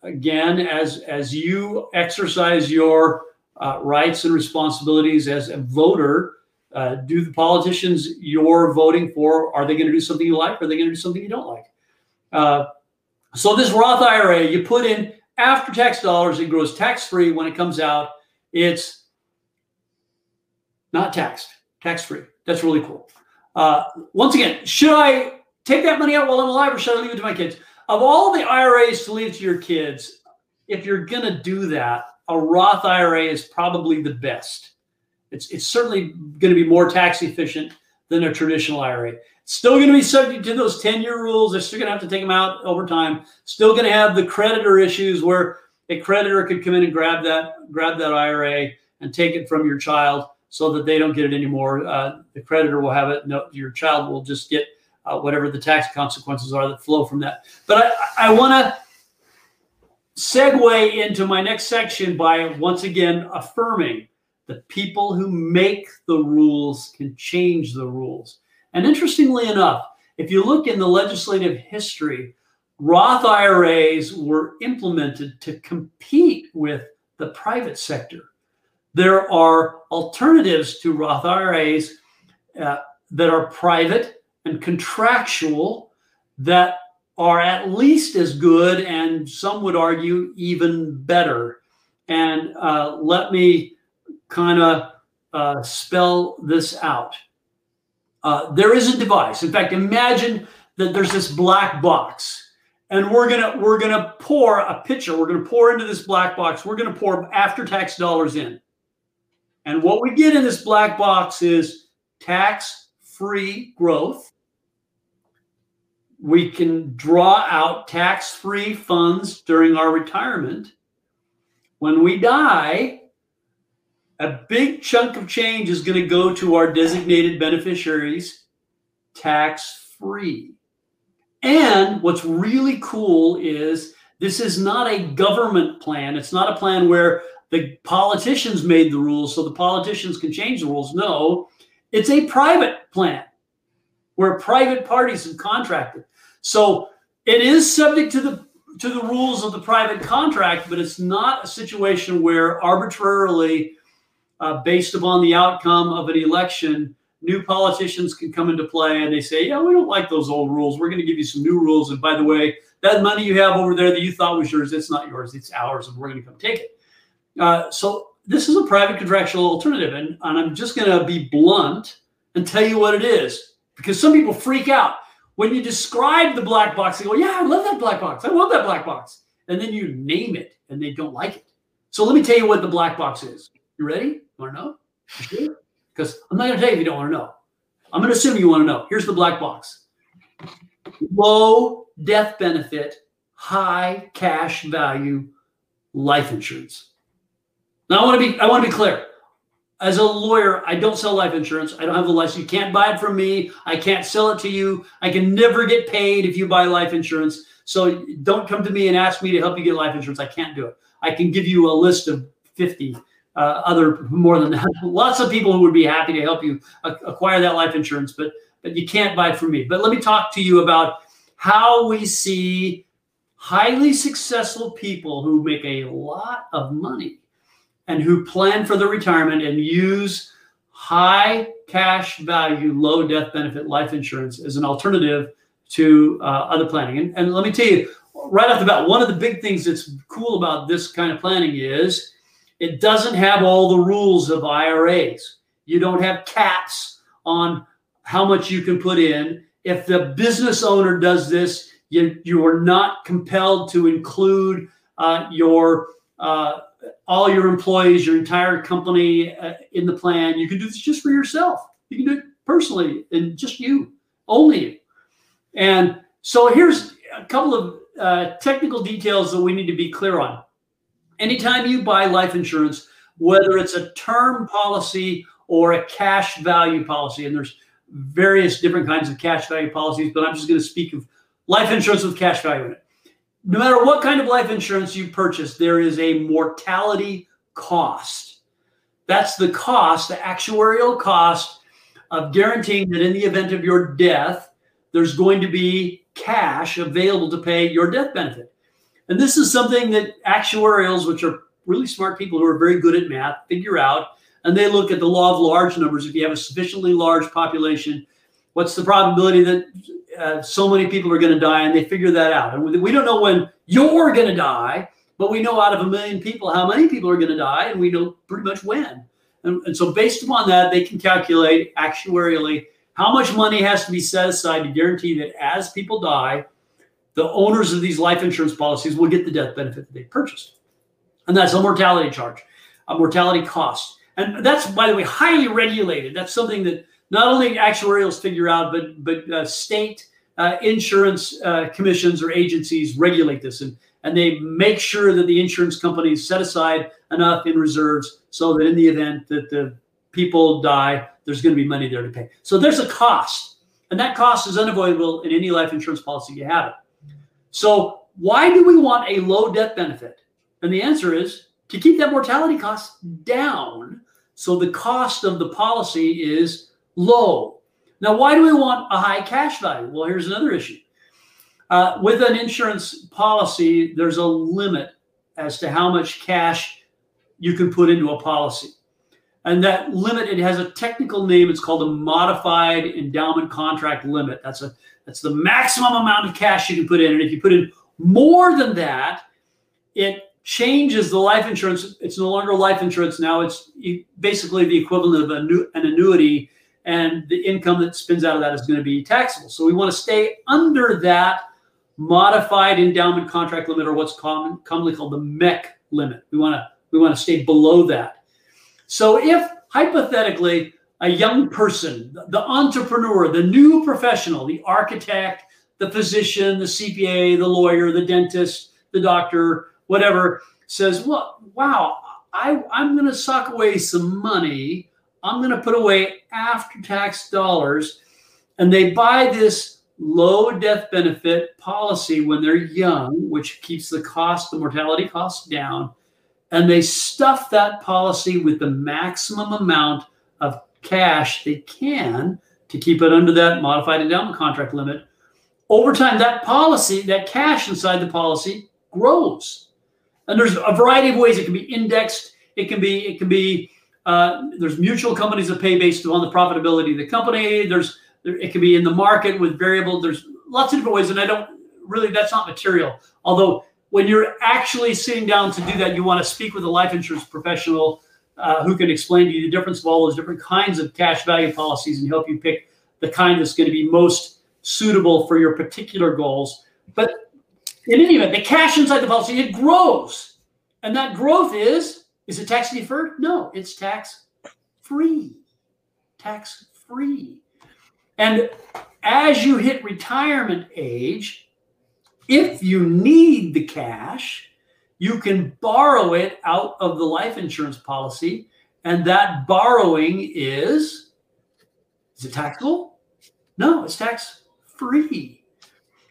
again as as you exercise your uh, rights and responsibilities as a voter uh, do the politicians you're voting for are they going to do something you like or are they going to do something you don't like? Uh, so this roth ira you put in after tax dollars it grows tax free when it comes out it's not taxed tax free that's really cool. Uh, once again should i take that money out while i'm alive or should i leave it to my kids of all the iras to leave to your kids if you're going to do that a roth ira is probably the best it's, it's certainly going to be more tax efficient than a traditional IRA. It's still going to be subject to those 10 year rules. They're still going to have to take them out over time. Still going to have the creditor issues where a creditor could come in and grab that grab that IRA and take it from your child so that they don't get it anymore. Uh, the creditor will have it. No, your child will just get uh, whatever the tax consequences are that flow from that. But I, I want to segue into my next section by once again affirming the people who make the rules can change the rules. And interestingly enough, if you look in the legislative history, Roth IRAs were implemented to compete with the private sector. There are alternatives to Roth IRAs uh, that are private and contractual that are at least as good and some would argue even better. And uh, let me kind of uh, spell this out. Uh, there is a device. In fact, imagine that there's this black box, and we're gonna we're gonna pour a pitcher. We're gonna pour into this black box. We're gonna pour after-tax dollars in, and what we get in this black box is tax-free growth. We can draw out tax-free funds during our retirement. When we die, a big chunk of change is going to go to our designated beneficiaries tax free. And what's really cool is this is not a government plan. It's not a plan where the politicians made the rules so the politicians can change the rules. No, it's a private plan where private parties have contracted. So it is subject to the to the rules of the private contract, but it's not a situation where arbitrarily uh, based upon the outcome of an election, new politicians can come into play and they say, yeah, we don't like those old rules. We're going to give you some new rules. And by the way, that money you have over there that you thought was yours, it's not yours, it's ours, and we're going to come take it. Uh, so this is a private contractual alternative. And, and I'm just going to be blunt and tell you what it is because some people freak out. When you describe the black box, they go, yeah, I love that black box. I want that black box. And then you name it and they don't like it. So let me tell you what the black box is. You ready? Want to know? Sure. Because I'm not going to tell you if you don't want to know. I'm going to assume you want to know. Here's the black box low death benefit, high cash value life insurance. Now I want to be I want to be clear. As a lawyer, I don't sell life insurance. I don't have the license. You can't buy it from me. I can't sell it to you. I can never get paid if you buy life insurance. So don't come to me and ask me to help you get life insurance. I can't do it. I can give you a list of 50 uh, other more than that. Lots of people who would be happy to help you acquire that life insurance, but but you can't buy it from me. But let me talk to you about how we see highly successful people who make a lot of money and who plan for their retirement and use high cash value, low death benefit life insurance as an alternative to uh, other planning. And, and let me tell you, right off the bat, one of the big things that's cool about this kind of planning is it doesn't have all the rules of IRAs. You don't have caps on how much you can put in. If the business owner does this, you, you are not compelled to include uh, your uh, all your employees, your entire company uh, in the plan. You can do this just for yourself. You can do it personally and just you, only you. And so here's a couple of uh, technical details that we need to be clear on anytime you buy life insurance, whether it's a term policy or a cash value policy, and there's various different kinds of cash value policies, but I'm just going to speak of life insurance with cash value in it. No matter what kind of life insurance you purchase, there is a mortality cost. That's the cost, the actuarial cost of guaranteeing that in the event of your death, there's going to be cash available to pay your death benefit. And this is something that actuarials, which are really smart people who are very good at math, figure out. And they look at the law of large numbers. If you have a sufficiently large population, what's the probability that uh, so many people are going to die? And they figure that out. And we don't know when you're going to die, but we know out of a million people how many people are going to die, and we know pretty much when. And, and so, based upon that, they can calculate actuarially how much money has to be set aside to guarantee that as people die, the owners of these life insurance policies will get the death benefit that they purchased. And that's a mortality charge, a mortality cost. And that's, by the way, highly regulated. That's something that not only actuarials figure out, but, but uh, state uh, insurance uh, commissions or agencies regulate this. And, and they make sure that the insurance companies set aside enough in reserves so that in the event that the people die, there's going to be money there to pay. So there's a cost. And that cost is unavoidable in any life insurance policy you have it. So, why do we want a low death benefit? And the answer is to keep that mortality cost down so the cost of the policy is low. Now, why do we want a high cash value? Well, here's another issue. Uh, with an insurance policy, there's a limit as to how much cash you can put into a policy. And that limit, it has a technical name. It's called a modified endowment contract limit. That's a that's the maximum amount of cash you can put in. And if you put in more than that, it changes the life insurance. It's no longer life insurance now. It's basically the equivalent of an annuity, and the income that spins out of that is going to be taxable. So we want to stay under that modified endowment contract limit, or what's common, commonly called the MEC limit. We want to we want to stay below that. So if hypothetically a young person, the entrepreneur, the new professional, the architect, the physician, the CPA, the lawyer, the dentist, the doctor, whatever, says, Well, wow, I, I'm going to sock away some money. I'm going to put away after tax dollars. And they buy this low death benefit policy when they're young, which keeps the cost, the mortality cost down and they stuff that policy with the maximum amount of cash they can to keep it under that modified endowment contract limit. Over time, that policy, that cash inside the policy grows. And there's a variety of ways it can be indexed. It can be, it can be, uh, there's mutual companies that pay based on the profitability of the company. There's, there, it can be in the market with variable. There's lots of different ways. And I don't really, that's not material. Although when you're actually sitting down to do that, you want to speak with a life insurance professional uh, who can explain to you the difference of all those different kinds of cash value policies and help you pick the kind that's going to be most suitable for your particular goals. But in any event, the cash inside the policy it grows, and that growth is is it tax deferred? No, it's tax free, tax free. And as you hit retirement age, if you need the cash, you can borrow it out of the life insurance policy. And that borrowing is, is it taxable? No, it's tax free.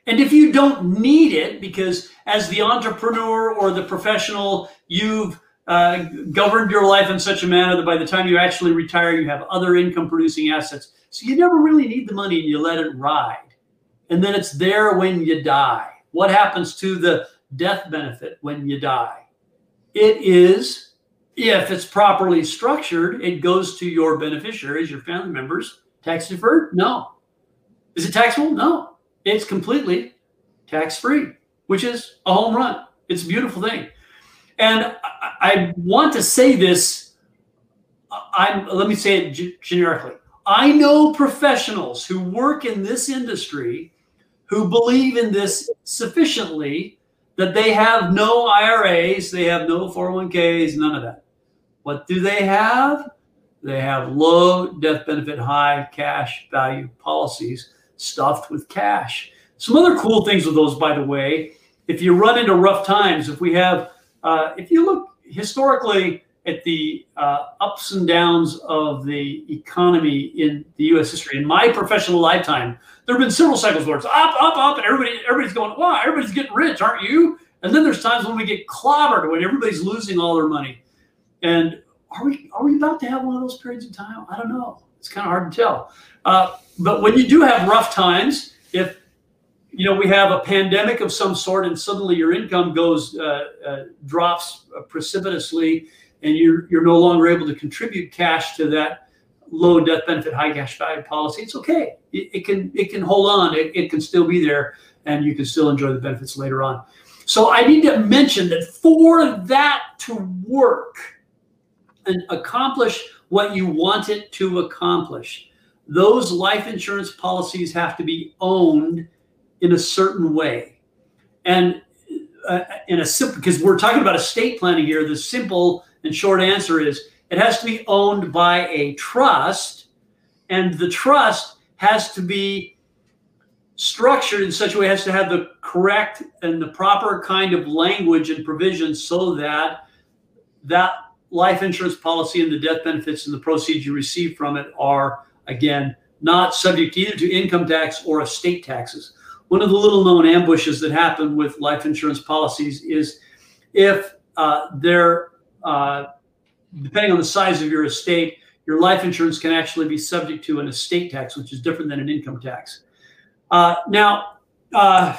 And if you don't need it, because as the entrepreneur or the professional, you've uh, governed your life in such a manner that by the time you actually retire, you have other income producing assets. So you never really need the money and you let it ride. And then it's there when you die. What happens to the death benefit when you die? It is, if it's properly structured, it goes to your beneficiaries, your family members. Tax deferred? No. Is it taxable? No. It's completely tax free, which is a home run. It's a beautiful thing. And I, want to say this. I'm, let me say it generically. I know professionals who work in this industry who believe in this sufficiently that they have no IRAs, they have no 401ks, none of that. What do they have? They have low death benefit, high cash value policies stuffed with cash. Some other cool things with those, by the way, if you run into rough times, if we have, uh, if you look historically at the uh, ups and downs of the economy in the U.S. history, in my professional lifetime, there have been several cycles where it's up, up, up, and everybody, everybody's going, wow, everybody's getting rich, aren't you? And then there's times when we get clobbered, when everybody's losing all their money. And are we are we about to have one of those periods of time? I don't know. It's kind of hard to tell. Uh, but when you do have rough times, if you know we have a pandemic of some sort, and suddenly your income goes uh, uh, drops precipitously, and you're you're no longer able to contribute cash to that low death benefit, high cash value policy, it's okay. It, it can it can hold on. It, it can still be there, and you can still enjoy the benefits later on. So I need to mention that for that to work and accomplish what you want it to accomplish, those life insurance policies have to be owned in a certain way. And uh, in a simple, because we're talking about estate planning here, the simple and short answer is it has to be owned by a trust, and the trust has to be structured in such a way has to have the correct and the proper kind of language and provisions so that that life insurance policy and the death benefits and the proceeds you receive from it are again not subject either to income tax or estate taxes one of the little known ambushes that happen with life insurance policies is if uh, they're uh, depending on the size of your estate your life insurance can actually be subject to an estate tax which is different than an income tax uh, now, uh,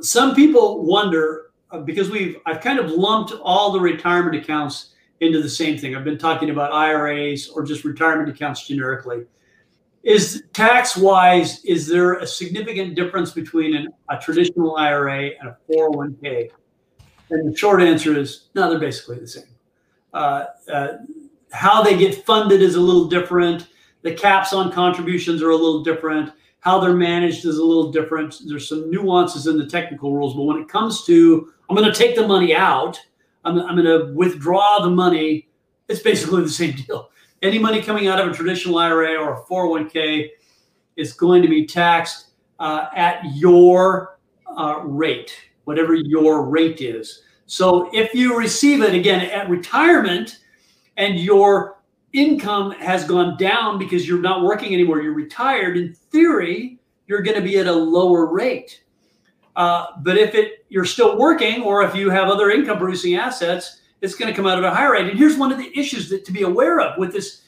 some people wonder uh, because we've I've kind of lumped all the retirement accounts into the same thing. I've been talking about IRAs or just retirement accounts generically. Is tax wise, is there a significant difference between an, a traditional IRA and a 401k? And the short answer is no, they're basically the same. Uh, uh, how they get funded is a little different. The caps on contributions are a little different how they're managed is a little different. There's some nuances in the technical rules, but when it comes to, I'm going to take the money out, I'm, I'm going to withdraw the money, it's basically the same deal. Any money coming out of a traditional IRA or a 401k is going to be taxed uh, at your uh, rate, whatever your rate is. So if you receive it again at retirement and your income has gone down because you're not working anymore, you're retired, in theory, you're going to be at a lower rate. Uh, but if it you're still working, or if you have other income producing assets, it's going to come out at a higher rate. And here's one of the issues that to be aware of with this: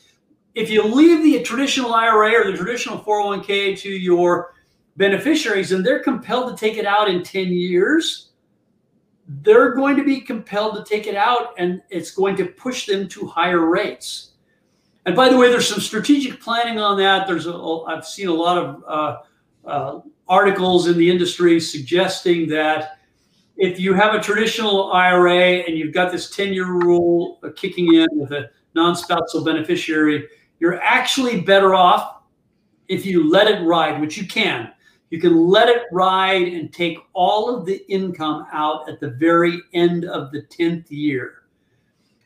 if you leave the traditional IRA or the traditional 401k to your beneficiaries, and they're compelled to take it out in 10 years, they're going to be compelled to take it out, and it's going to push them to higher rates. And by the way, there's some strategic planning on that. There's a, I've seen a lot of uh, uh, articles in the industry suggesting that if you have a traditional IRA and you've got this 10 year rule kicking in with a non spousal beneficiary, you're actually better off if you let it ride, which you can. You can let it ride and take all of the income out at the very end of the 10th year.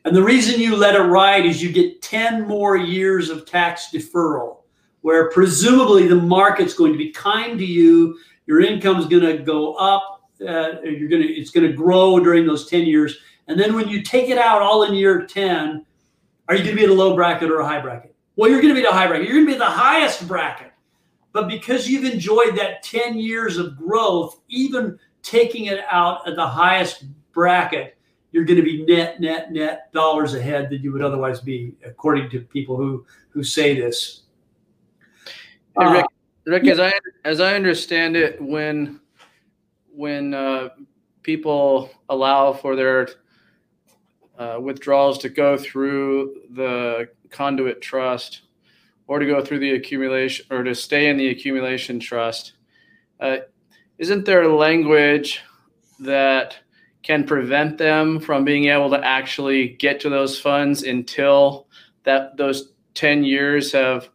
And the reason you let it ride is you get 10 more years of tax deferral, where presumably the market's going to be kind to you. Your income's going to go up. Uh, you're going to it's going to grow during those 10 years. And then when you take it out all in year 10, are you going to be at a low bracket or a high bracket? Well, you're going to be at a high bracket. You're going to be at the highest bracket. But because you've enjoyed that 10 years of growth, even taking it out at the highest bracket, you're going to be net, net, net dollars ahead than you would otherwise be, according to people who who say this. Hey, Rick, uh, Rick, as I as I understand it, when when uh, people allow for their uh, withdrawals to go through the conduit trust or to go through the accumulation or to stay in the accumulation trust, uh, isn't there language that can prevent them from being able to actually get to those funds until that those 10 years have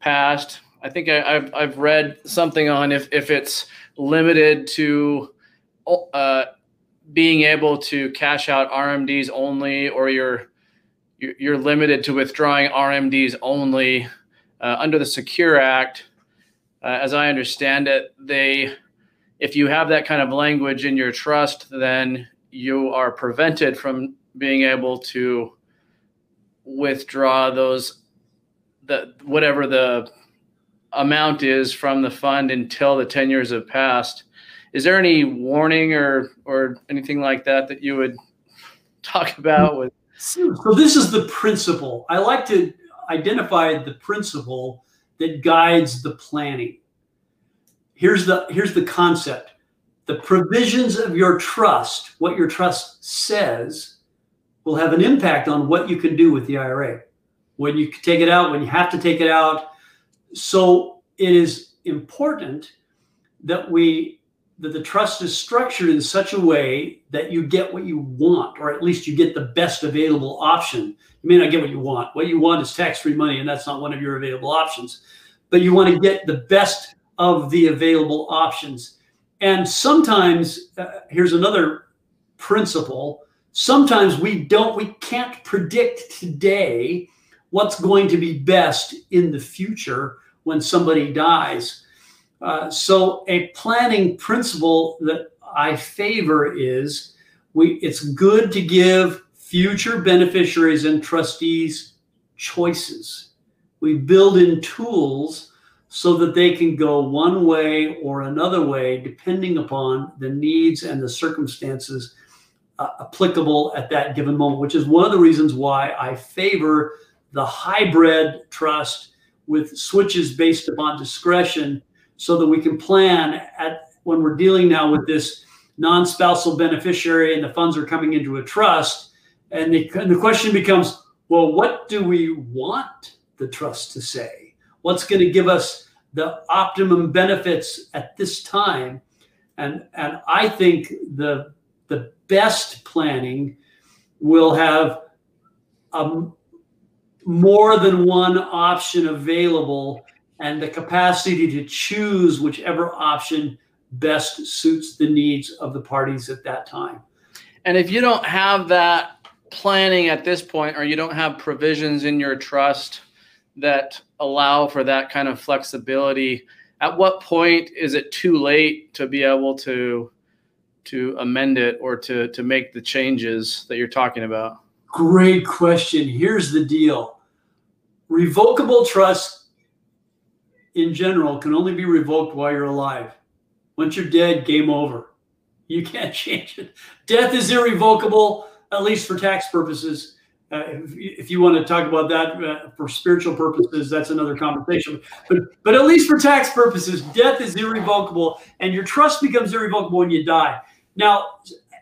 passed? I think I, have I've read something on if, if it's limited to uh, being able to cash out RMDs only, or you're you're limited to withdrawing RMDs only uh, under the Secure Act. Uh, as I understand it, they if you have that kind of language in your trust, then you are prevented from being able to withdraw those the whatever the amount is from the fund until the 10 years have passed. Is there any warning or or anything like that that you would talk about with? So this is the principle. I like to identify the principle that guides the planning. Here's the here's the concept. The provisions of your trust what your trust says will have an impact on what you can do with the ira when you take it out when you have to take it out so it is important that we that the trust is structured in such a way that you get what you want, or at least you get the best available option. You may not get what you want. What you want is tax free money, and that's not one of your available options. But you want to get the best of the available options. And sometimes, uh, here's another principle sometimes we don't, we can't predict today what's going to be best in the future when somebody dies. Uh, so a planning principle that I favor is we it's good to give future beneficiaries and trustees choices. We build in tools so that they can go one way or another way depending upon the needs and the circumstances uh, applicable at that given moment, which is one of the reasons why I favor the hybrid trust with switches based upon discretion so that we can plan at when we're dealing now with this non-spousal beneficiary and the funds are coming into a trust. And the, and the question becomes well what do we want the trust to say? What's going to give us the optimum benefits at this time? And and i think the the best planning will have a, more than one option available and the capacity to choose whichever option best suits the needs of the parties at that time. And if you don't have that planning at this point, or you don't have provisions in your trust that allow for that kind of flexibility, at what point is it too late to be able to to amend it or to to make the changes that you're talking about? Great question. Here's the deal. Revocable trust in general can only be revoked while you're alive. Once you're dead, game over. You can't change it. Death is irrevocable, at least for tax purposes. Uh, if, if, you want to talk about that uh, for spiritual purposes, that's another conversation. But but at least for tax purposes, death is irrevocable, and your trust becomes irrevocable when you die. Now,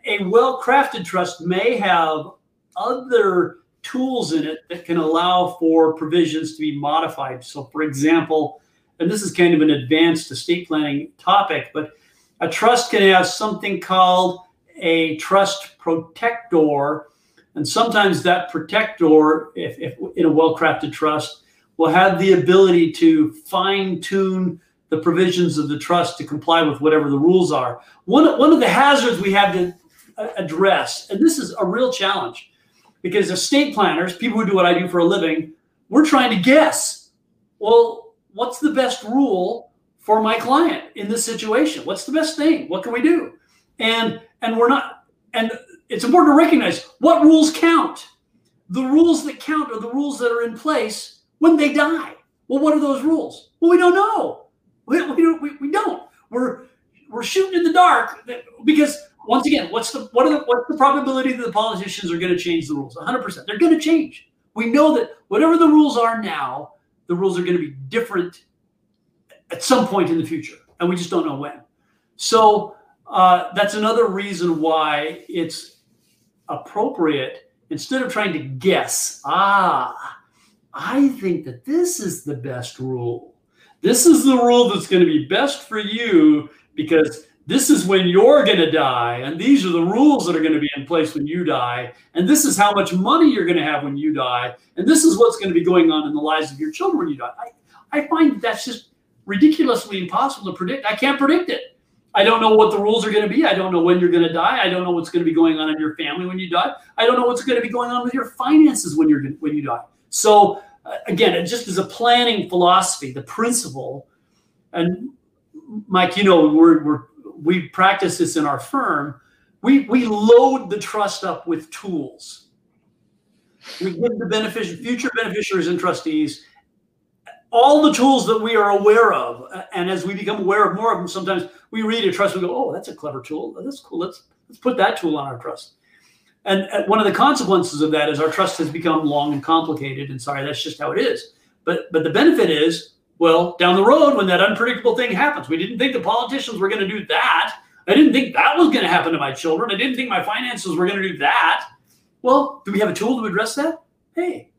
a well-crafted trust may have other tools in it that can allow for provisions to be modified. So, for example, and this is kind of an advanced estate planning topic, but a trust can have something called a trust protector. And sometimes that protector, if, if in a well crafted trust, will have the ability to fine tune the provisions of the trust to comply with whatever the rules are. One, one of the hazards we have to address, and this is a real challenge, because estate planners, people who do what I do for a living, we're trying to guess. Well, what's the best rule for my client in this situation? What's the best thing? What can we do? And and we're not and it's important to recognize what rules count. The rules that count are the rules that are in place when they die. Well, what are those rules? Well, we don't know. We, we, we, don't. We're we're shooting in the dark because once again, what's the what are the what's the probability that the politicians are going to change the rules? 100%. They're going to change. We know that whatever the rules are now, the rules are going to be different at some point in the future, and we just don't know when. So uh, that's another reason why it's appropriate instead of trying to guess. Ah, I think that this is the best rule. This is the rule that's going to be best for you because this is when you're going to die and these are the rules that are going to be in place when you die and this is how much money you're going to have when you die and this is what's going to be going on in the lives of your children when you die. I, I find that's just ridiculously impossible to predict. I can't predict it. I don't know what the rules are going to be. I don't know when you're going to die. I don't know what's going to be going on in your family when you die. I don't know what's going to be going on with your finances when you're when you die. So uh, again it just is a planning philosophy the principle. And mike you know we're, we're we practice this in our firm. We, we load the trust up with tools. We give the benefic- future beneficiaries and trustees all the tools that we are aware of. And as we become aware of more of them, sometimes we read a trust, we go, oh, that's a clever tool. That's cool. Let's, let's put that tool on our trust. And one of the consequences of that is our trust has become long and complicated. And sorry, that's just how it is. But but the benefit is well, down the road, when that unpredictable thing happens, we didn't think the politicians were going to do that. I didn't think that was going to happen to my children. I didn't think my finances were going to do that. Well, do we have a tool to address that? Hey,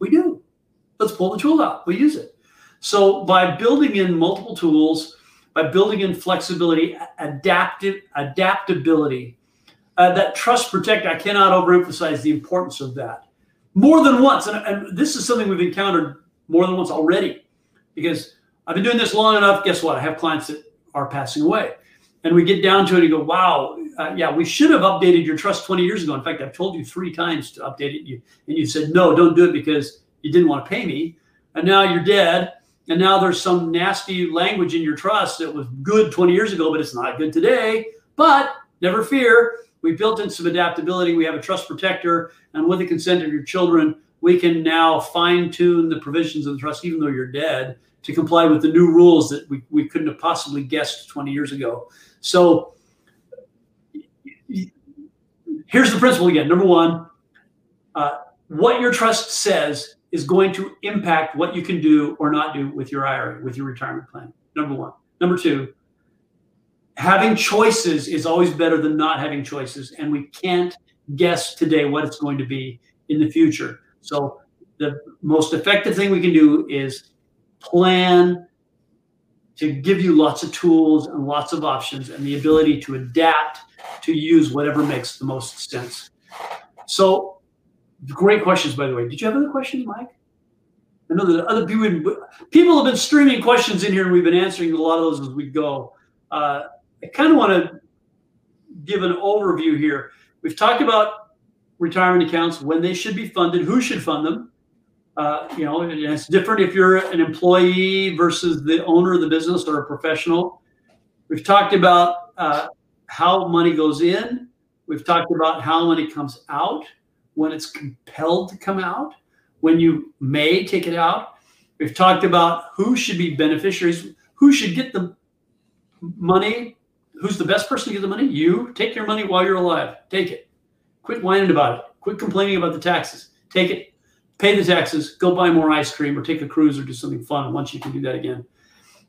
we do. Let's pull the tool out. We use it. So by building in multiple tools, by building in flexibility, adaptive adaptability, uh, that trust protect, I cannot overemphasize the importance of that. More than once, and, and this is something we've encountered more than once already because I've been doing this long enough. Guess what? I have clients that are passing away. And we get down to it and go, wow, uh, yeah, we should have updated your trust 20 years ago. In fact, I've told you three times to update it. You, and you said, no, don't do it because you didn't want to pay me. And now you're dead. And now there's some nasty language in your trust that was good 20 years ago, but it's not good today. But never fear, we built in some adaptability. We have a trust protector. And with the consent of your children, we can now fine tune the provisions of the trust, even though you're dead, to comply with the new rules that we, we couldn't have possibly guessed 20 years ago. So here's the principle again. Number one, uh, what your trust says is going to impact what you can do or not do with your IRA, with your retirement plan. Number one. Number two, having choices is always better than not having choices. And we can't guess today what it's going to be in the future. So the most effective thing we can do is plan to give you lots of tools and lots of options and the ability to adapt to use whatever makes the most sense. So great questions, by the way. Did you have other questions, Mike? I know that other people people have been streaming questions in here, and we've been answering a lot of those as we go. Uh, I kind of want to give an overview here. We've talked about retirement accounts, when they should be funded, who should fund them. Uh, you know, it's different if you're an employee versus the owner of the business or a professional. We've talked about uh, how money goes in. We've talked about how money comes out, when it's compelled to come out, when you may take it out. We've talked about who should be beneficiaries, who should get the money, who's the best person to get the money. You take your money while you're alive. Take it. Quit whining about it. Quit complaining about the taxes. Take it, pay the taxes, go buy more ice cream or take a cruise or do something fun once you can do that again.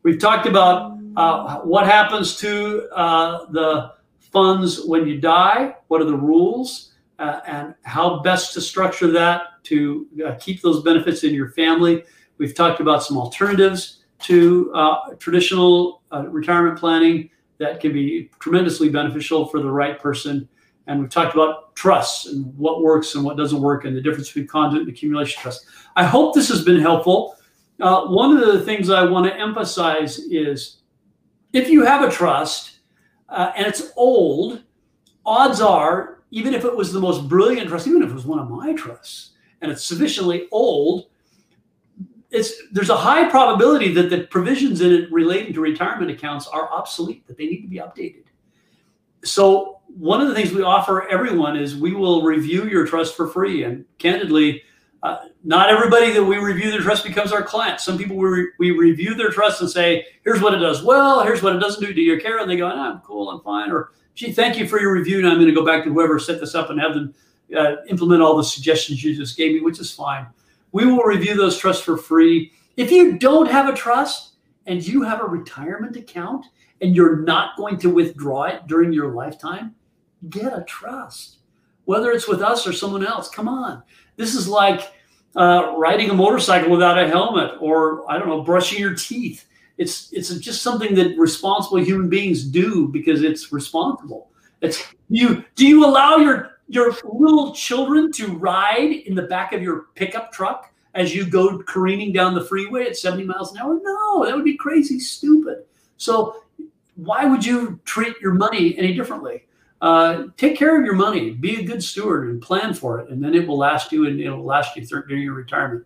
We've talked about uh, what happens to uh, the funds when you die, what are the rules, uh, and how best to structure that to uh, keep those benefits in your family. We've talked about some alternatives to uh, traditional uh, retirement planning that can be tremendously beneficial for the right person and we've talked about trusts and what works and what doesn't work and the difference between conduit and accumulation trust. I hope this has been helpful. Uh, one of the things I want to emphasize is if you have a trust uh, and it's old, odds are, even if it was the most brilliant trust, even if it was one of my trusts and it's sufficiently old, it's, there's a high probability that the provisions in it relating to retirement accounts are obsolete, that they need to be updated. So one of the things we offer everyone is we will review your trust for free. And candidly, uh, not everybody that we review their trust becomes our client. Some people we, re- we review their trust and say, here's what it does well, here's what it doesn't do. Do you care? And they go, oh, I'm cool, I'm fine. Or, gee, thank you for your review. And I'm going to go back to whoever set this up and have them uh, implement all the suggestions you just gave me, which is fine. We will review those trusts for free. If you don't have a trust and you have a retirement account and you're not going to withdraw it during your lifetime, get a trust. Whether it's with us or someone else, come on. This is like uh, riding a motorcycle without a helmet, or I don't know, brushing your teeth. It's it's just something that responsible human beings do because it's responsible. It's you. Do you allow your your little children to ride in the back of your pickup truck as you go careening down the freeway at 70 miles an hour? No, that would be crazy stupid. So why would you treat your money any differently? Uh, take care of your money, be a good steward, and plan for it, and then it will last you, and it will last you during your retirement.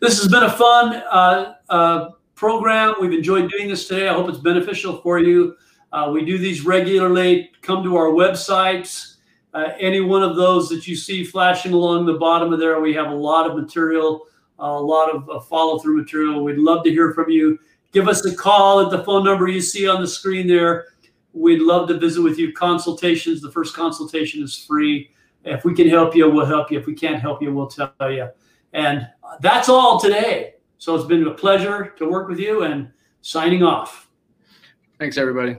This has been a fun uh, uh, program. We've enjoyed doing this today. I hope it's beneficial for you. Uh, we do these regularly. Come to our websites. Uh, any one of those that you see flashing along the bottom of there, we have a lot of material, a lot of follow through material. We'd love to hear from you. Give us a call at the phone number you see on the screen there We'd love to visit with you. Consultations, the first consultation is free. If we can help you, we'll help you. If we can't help you, we'll tell you. And that's all today. So it's been a pleasure to work with you and signing off. Thanks, everybody.